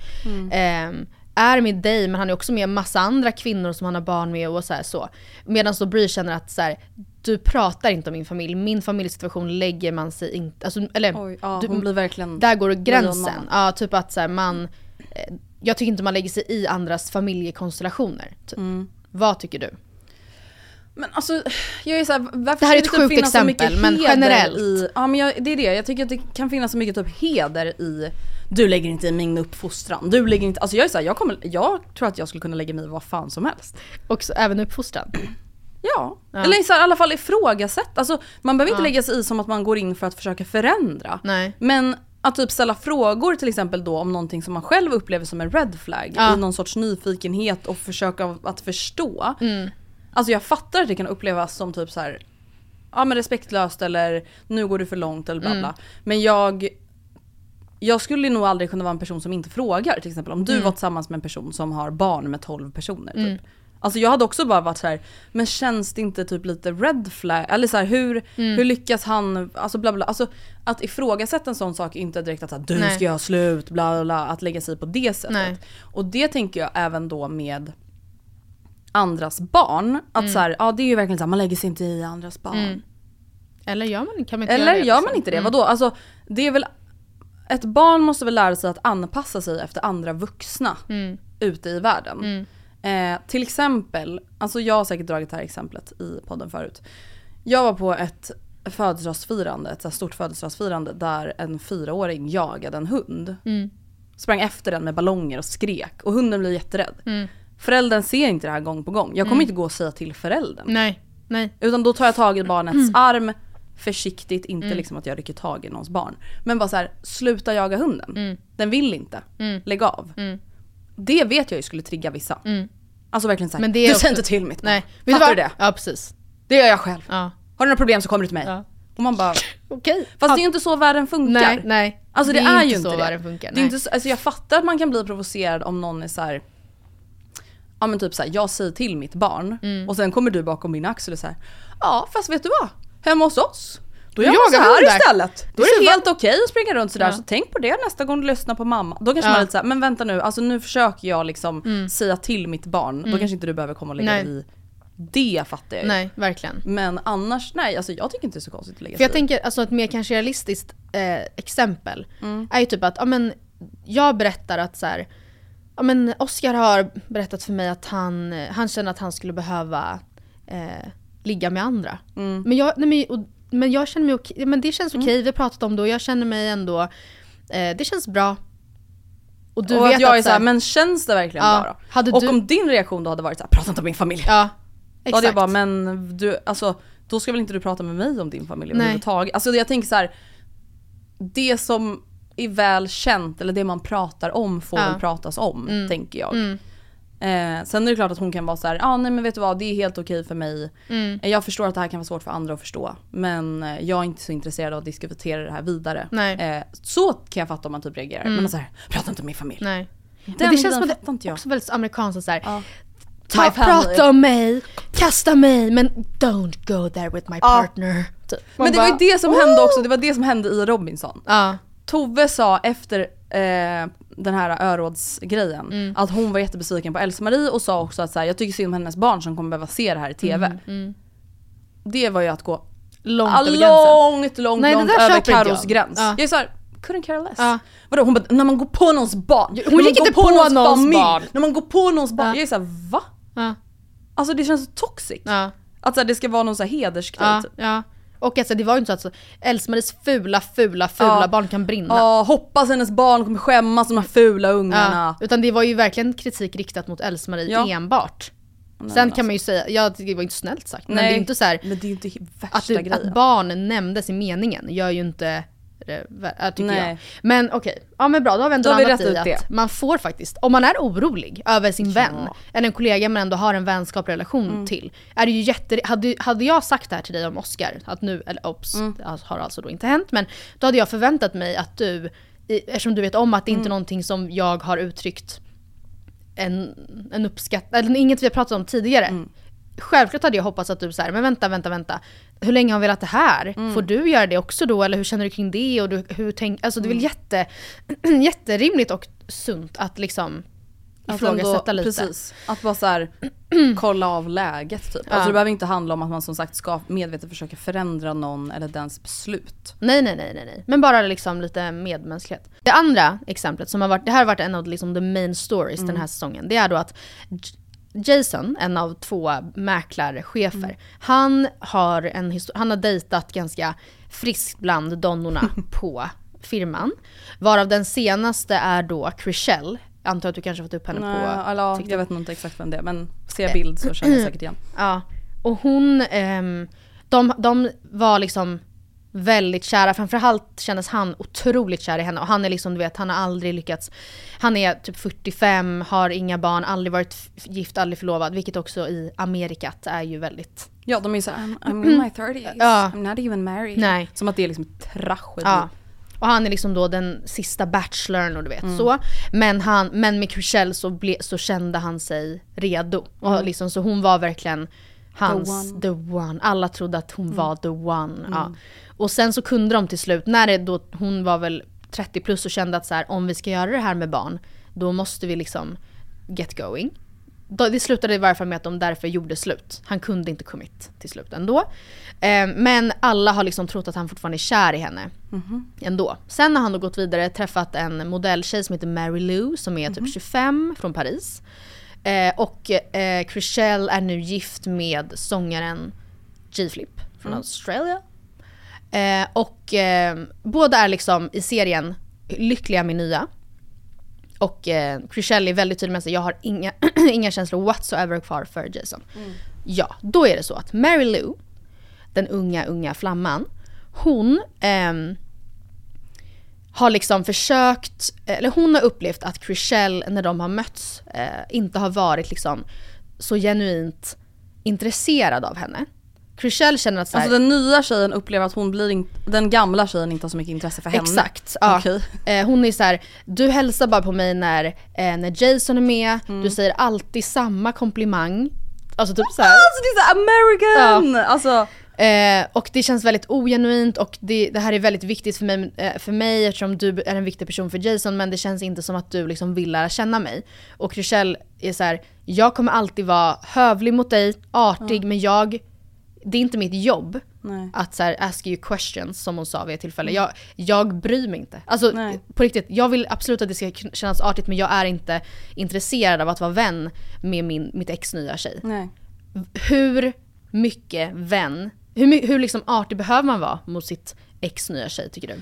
ehm, är med dig men han är också med massa andra kvinnor som han har barn med och så här så. Medan då Brie känner att så här, du pratar inte om min familj, min familjesituation lägger man sig inte, alltså, eller Oj, ja, du- hon blir verkligen där går gränsen. Ja, typ att så här, man, eh, jag tycker inte man lägger sig i andras familjekonstellationer. Typ. Mm. Vad tycker du? Men alltså, jag är såhär, varför Det här är ett typ sjukt så exempel, men generellt. I, ja men jag, det är det, jag tycker att det kan finnas så mycket typ heder i du lägger inte i min uppfostran, du lägger inte, alltså jag är såhär, jag, kommer, jag tror att jag skulle kunna lägga mig i vad fan som helst. Och så, även uppfostran? Ja, Ja. eller så här, i alla fall ifrågasätta. Alltså, man behöver inte Ja. lägga sig i som att man går in för att försöka förändra. Nej. Men att typ ställa frågor till exempel då om någonting som man själv upplever som en red flag Ja. i någon sorts nyfikenhet och försöka att förstå. Mm. Alltså jag fattar att det kan upplevas som typ så här, ja men respektlöst eller nu går du för långt eller bla Mm. bla. Men jag jag skulle nog aldrig kunna vara en person som inte frågar till exempel om du Mm. var tillsammans med en person som har barn med 12 personer. Typ. Mm. Alltså jag hade också bara varit så här, men känns det inte typ lite red flag? Eller så här, hur, Mm. hur lyckas han, alltså bla bla. Alltså att ifrågasätta en sån sak är inte direkt att säga du Nej. ska göra slut, bla bla, att lägga sig på det sättet. Nej. Och det tänker jag även då med andras barn. Att Mm. så här, ja det är ju verkligen så här, man lägger sig inte i andras barn. Mm. Eller gör man, kan man inte Eller göra det? gör man liksom? inte det? Mm. Vadå? Alltså, det är väl, ett barn måste väl lära sig att anpassa sig efter andra vuxna Mm. ute i världen. Mm. Eh, till exempel, alltså jag har säkert dragit det här exemplet i podden förut. Jag var på ett födelsedagsfirande, ett så stort födelsedagsfirande där en fyraåring jagade en hund. Mm. Sprang efter den med ballonger och skrek och hunden blev jätterädd. Mm. Föräldern ser inte det här gång på gång. Jag kommer Mm. inte gå och säga till föräldern. Nej, nej. Utan då tar jag tag i barnets arm försiktigt, inte Mm. liksom att jag rycker tag i någons barn. Men bara så här, sluta jaga hunden. Mm. Den vill inte. Mm. Lägg av. Mm. Det vet jag ju skulle trigga vissa. Mm. Alltså verkligen såhär, det du är säger också- inte till mitt barn. Nej. Vet Fattar vad? du det? Ja, precis. Det gör jag själv. Ja. Har du några problem så kommer du till mig. Ja. Och man bara, Okej. fast det är ju inte så världen funkar. Nej, nej. Alltså det, är, ju inte så det. världen funkar. det är nej. inte så, alltså jag fattar att man kan bli provocerad om någon är så här. Ja men typ såhär, jag säger till mitt barn Mm. och sen kommer du bakom min axel och säger Ja fast vet du vad? Hemma hos oss då gör man Jagar så här hundar. istället. Då Det är det helt okej att springa runt sådär Ja. så tänk på det nästa gång du lyssnar på mamma. Då kanske Ja. man är lite såhär, men vänta nu, alltså nu försöker jag liksom Mm. säga till mitt barn. Då Mm. kanske inte du behöver komma och lägga Nej. dig i. Det fattar jag ju. Nej, verkligen. Men annars, nej alltså jag tycker inte det är så konstigt att lägga För jag sig i. tänker, alltså ett mer kanske realistiskt eh, exempel Mm. är ju typ att, ja men jag berättar att så här, ja men Oskar har berättat för mig att han, eh, han känner att han skulle behöva eh, ligga med andra. Mm. Men, jag, nej, men, och, men jag känner mig okej, men det känns okej, vi har pratat om det och jag känner mig ändå, eh, det känns bra. Och du och vet att jag är så såhär, här- men känns det verkligen Ja, bra då? hade och du- om din reaktion då hade varit såhär, prata inte om min familj. Ja, Då hade jag exakt. bara, men du, alltså då ska väl inte du prata med mig om din familj överhuvudtaget. Alltså jag tänker så här. det som är väl känt eller det man pratar om får Ja. väl pratas om, Mm. tänker jag. Mm. Eh, sen är det klart att hon kan vara så här, ja ah, nej men vet du vad, det är helt okej för mig. Mm. Eh, Jag förstår att det här kan vara svårt för andra att förstå. Men eh, jag är inte så intresserad av att diskutera det här vidare. Nej. Eh, så kan jag fatta om man typ reagerar. Mm. Men här, prata inte om min familj. Nej. Den Men det känns som att det jag. också väldigt amerikanskt såhär. Ja. Ta, prata om mig, kasta mig, men don't go there with my Ja. partner. Typ. Man Men det var ju det som hände också, det var det som hände i Robinson. Ja. Tove sa efter eh, den här örådsgrejen Mm. att hon var jättebesviken på Else-Marie och sa också att så här, jag tycker synd om hennes barn som kommer behöva se det här i TV. Mm, mm. Det var ju att gå Långt ah, över gränsen. långt, långt, Nej, långt över Carros gräns. Ja. Jag är såhär, couldn't care less. Ja. Vadå hon bara, när man går på någons barn. man gick inte på någons barn. När man går på någons barn. Ja. Jag är såhär, va? Ja. Alltså det känns så toxic. Ja. Att så här, det ska vara någon så här hedersgrej typ. Och alltså, det var ju inte så att så, Else-Maries fula, fula, fula Ja. barn kan brinna. Ja, hoppas hennes barn kommer skämmas de här fula ungarna. Ja, utan det var ju verkligen kritik riktat mot Else-Marie Ja. enbart. Nej, Sen men kan man ju säga, ja det var inte snällt sagt, men Nej, det är inte så här, Men det är ju inte värsta att, grejen. att barn nämndes i meningen gör ju inte det, vä- tycker Nej. jag. Men okej, ja men bra då har vi ändå landat i att det. man får faktiskt, om man är orolig över sin Ja. vän, eller en kollega man ändå har en vänskaplig relation Mm. till, är det ju jätte, hade, hade jag sagt det här till dig om Oscar, att nu, eller ops, Mm. det har alltså då inte hänt, men då hade jag förväntat mig att du, eftersom du vet om att det inte är Mm. någonting som jag har uttryckt en, en uppskattning, eller inget vi har pratat om tidigare. Mm. Självklart hade jag hoppats att du så här, men vänta, vänta, vänta. Hur länge har vi velat det här? Mm. Får du göra det också då? Eller hur känner du kring det? Och du, hur tänk, alltså det är Mm. väl jätte, jätterimligt och sunt att liksom ifrågasätta lite. Precis. Att bara så här, kolla av läget typ. Ja. Alltså det behöver inte handla om att man som sagt ska medvetet försöka förändra någon eller dens beslut. Nej, nej, nej, nej, nej. Men bara liksom lite medmänsklighet. Det andra exemplet som har varit, det här har varit en av liksom the main stories den här säsongen. Det är då att Jason, en av två mäklarchefer, han har en han har dejtat ganska friskt bland donnorna på firman. Varav den senaste är då Chriselle. Antar att du kanske fått upp henne Nej, på ja, TikTok. jag vet nog inte exakt vem det är men ser jag bild så känner jag säkert igen. Ja, och hon, ehm, de, de var liksom väldigt kära, framförallt kändes han otroligt kär i henne och han är liksom du vet, han har aldrig lyckats, han är typ 45, har inga barn, aldrig varit gift, aldrig förlovad, vilket också i Amerikat är ju väldigt, Ja de är såhär, I'm, I'm in my 30s, Ja. I'm not even married. Nej. Som att det är liksom tragedi. ja. Och han är liksom då den sista bachelorn och du vet så. Men, han, men med Chriselle så, ble, så kände han sig redo. Och liksom, så hon var verkligen hans, one. the one. Alla trodde att hon var the one. Ja. Och sen så kunde de till slut, när det då, hon var väl 30 plus och kände att så här, om vi ska göra det här med barn, då måste vi liksom get going. Det slutade i varje fall med att de därför gjorde slut. Han kunde inte commit till slut ändå. Eh, men alla har liksom trott att han fortfarande är kär i henne. Ändå. Sen har han då gått vidare, träffat en modelltjej som heter Mary Lou som är typ 25 från Paris. Eh, och eh, Chriselle är nu gift med sångaren G-Flip från Australien. Eh, och eh, båda är liksom i serien lyckliga med nya. Och eh, Chriselle är väldigt tydlig med att jag har inga, inga känslor whatsoever kvar för Jason. Ja, då är det så att Mary Lou, den unga, unga flamman, hon ehm, har liksom försökt, eller hon har upplevt att Chriselle när de har mötts eh, inte har varit liksom så genuint intresserad av henne. Chriselle känner att så här, Alltså den nya tjejen upplever att hon blir in, den gamla tjejen inte har så mycket intresse för henne. Exakt. Ja. Okej. Eh, hon är så här, du hälsar bara på mig när, eh, när Jason är med, Mm. du säger alltid samma komplimang. Alltså typ så här. Alltså det är så American! Alltså, Eh, och det känns väldigt ogenuint och det, det här är väldigt viktigt för mig, eh, för mig eftersom du är en viktig person för Jason men det känns inte som att du liksom vill lära känna mig. Och Chriselle är så här, jag kommer alltid vara hövlig mot dig, artig men jag, det är inte mitt jobb Nej. att så här, ask you questions som hon sa vid ett tillfälle. Jag, jag bryr mig inte. Alltså Nej. på riktigt, jag vill absolut att det ska kännas artigt men jag är inte intresserad av att vara vän med min, mitt ex nya tjej nej. hur mycket vän, hur, hur liksom artig behöver man vara mot sitt ex nya tjej tycker du?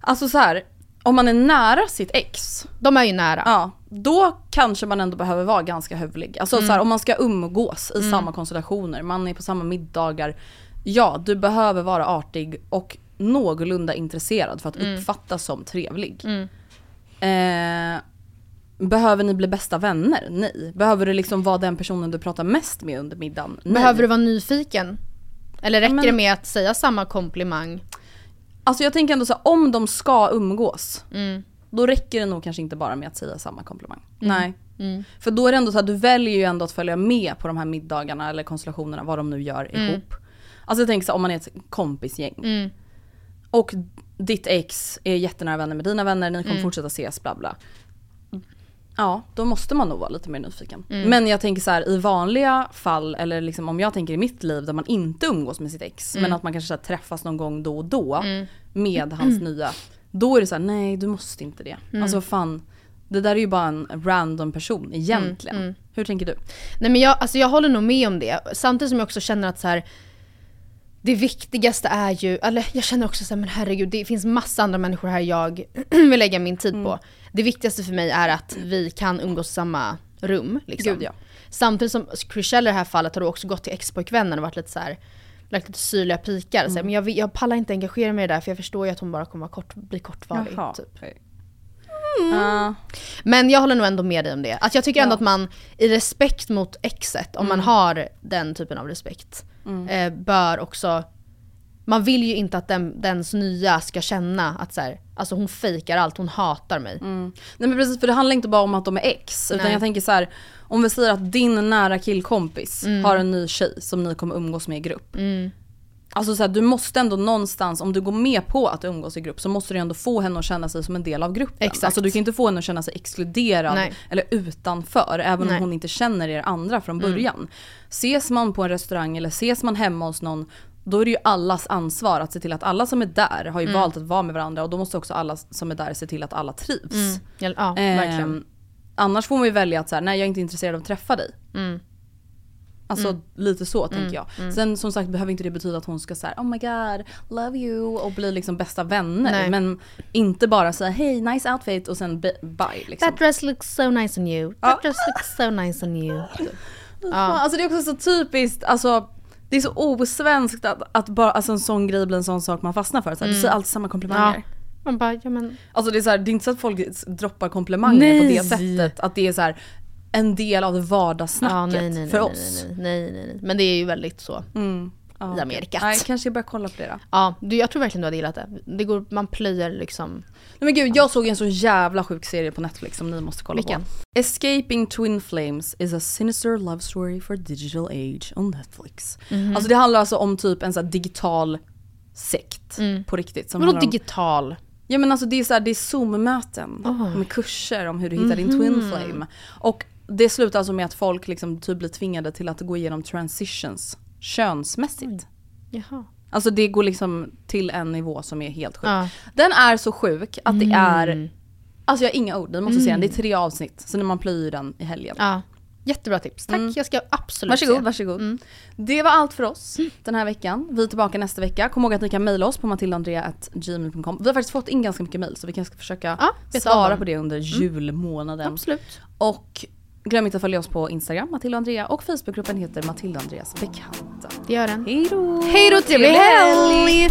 Alltså så här, om man är nära sitt ex, De är ju nära. ja, då kanske man ändå behöver vara ganska hövlig. Alltså så här, om man ska umgås i samma konstellationer, man är på samma middagar. Ja, du behöver vara artig och någorlunda intresserad för att uppfattas som trevlig. Eh, behöver ni bli bästa vänner? Nej. Behöver du liksom vara den personen du pratar mest med under middagen? Nej. Behöver du vara nyfiken? Eller räcker Men- det med att säga samma komplimang? Alltså jag tänker ändå så här, om de ska umgås, Mm. då räcker det nog kanske inte bara med att säga samma komplimang. Mm. Nej. För då är det ändå så här, du väljer ju ändå att följa med på de här middagarna eller konstellationerna, vad de nu gör Mm. ihop. Alltså jag tänker så här, om man är ett kompisgäng. Mm. Och ditt ex är jättenära vänner med dina vänner, ni kommer Mm. fortsätta ses, bla bla. Ja, då måste man nog vara lite mer nyfiken. Mm. Men jag tänker så här, i vanliga fall, eller liksom om jag tänker i mitt liv där man inte umgås med sitt ex, Mm. men att man kanske träffas någon gång då och då med hans nya. Då är det så här, nej du måste inte det. Mm. Alltså fan, det där är ju bara en random person egentligen. Mm, Hur tänker du? Nej men jag, alltså jag håller nog med om det. Samtidigt som jag också känner att så här, det viktigaste är ju, eller jag känner också så här, men herregud det finns massa andra människor här jag vill lägga min tid på. Det viktigaste för mig är att vi kan umgås i samma rum. Liksom. Gud, ja. Samtidigt som Chriselle i det här fallet har också gått till expojkvännen och varit lite så här lagt lite syrliga pikar. Så här, men jag, jag pallar inte engagera mig i det där för jag förstår ju att hon bara kommer kort, bli kortvarig. Jaha. Typ. Ja. Men jag håller nog ändå med dig om det. Att jag tycker ändå att man i respekt mot exet, om man har den typen av respekt, eh, bör också man vill ju inte att den, dens nya ska känna att så här, alltså hon fejkar allt, hon hatar mig. Nej men precis för det handlar inte bara om att de är ex. Utan Nej. jag tänker så här, om vi säger att din nära killkompis Mm. har en ny tjej som ni kommer umgås med i grupp. Alltså så här, du måste ändå någonstans, om du går med på att umgås i grupp så måste du ändå få henne att känna sig som en del av gruppen. Exakt. Alltså du kan inte få henne att känna sig exkluderad Nej. eller utanför även Nej. Mm. om hon inte känner er andra från början. Ses man på en restaurang eller ses man hemma hos någon då är det ju allas ansvar att se till att alla som är där har Mm. ju valt att vara med varandra och då måste också alla som är där se till att alla trivs. Ja, ja Ehm, verkligen. annars får man ju välja att så här, nej jag är inte intresserad av att träffa dig. Mm. Alltså lite så tänker jag. Sen som sagt behöver inte det betyda att hon ska säga oh my god, love you och bli liksom bästa vänner. Nej. Men inte bara säga hej nice outfit och sen bye liksom. That dress looks so nice on you. That dress looks so nice on you. Ja. Alltså det är också så typiskt, alltså det är så osvenskt att, att bara, alltså en sån grej blir en sån sak man fastnar för. Så här, Du säger alltid samma komplimanger. Ja. Man bara, ja men. Alltså det är, så här, det är inte så att folk droppar komplimanger på Nej. det sättet. Att det är så här, en del av vardagssnacket Ja, nej, nej, nej, för nej, oss. Nej, nej, nej, nej. Men det är ju väldigt så Mm. Ja, i okej. Amerikat. Nej, kanske jag börjar kolla på det då. Ja, du, jag tror verkligen du hade gillat det. det går, man plöjer liksom. Nej men gud, jag såg en så jävla sjuk serie på Netflix som ni måste kolla Vilken? på. Escaping Twin Flames is a sinister love story for digital age on Netflix. Mhm. Alltså det handlar alltså om typ en här digital sekt på riktigt. Mm. Vadå om- digital? Ja men alltså det är, så här, det är zoom-möten med kurser om hur du hittar din twin flame. Och det slutar alltså med att folk liksom typ blir tvingade till att gå igenom transitions könsmässigt. Jaha. Alltså det går liksom till en nivå som är helt sjuk. Ja. Den är så sjuk att det är, alltså jag har inga ord, ni måste se den. Det är tre avsnitt, så när man plöjer den i helgen. Ja. Jättebra tips. Tack, jag ska absolut Varsågod, se. varsågod. Det var allt för oss den här veckan. Vi är tillbaka nästa vecka. Kom ihåg att ni kan mejla oss på matildaandrea.gmail.com. Vi har faktiskt fått in ganska mycket mejl så vi kanske ska försöka Ja, svara på det under julmånaden. Absolut. Och glöm inte att följa oss på Instagram, Matilda och Andrea. Och Facebookgruppen heter Matilda och Andreas bekanta. Det gör den. Hej då! Hej då, trevlig helg!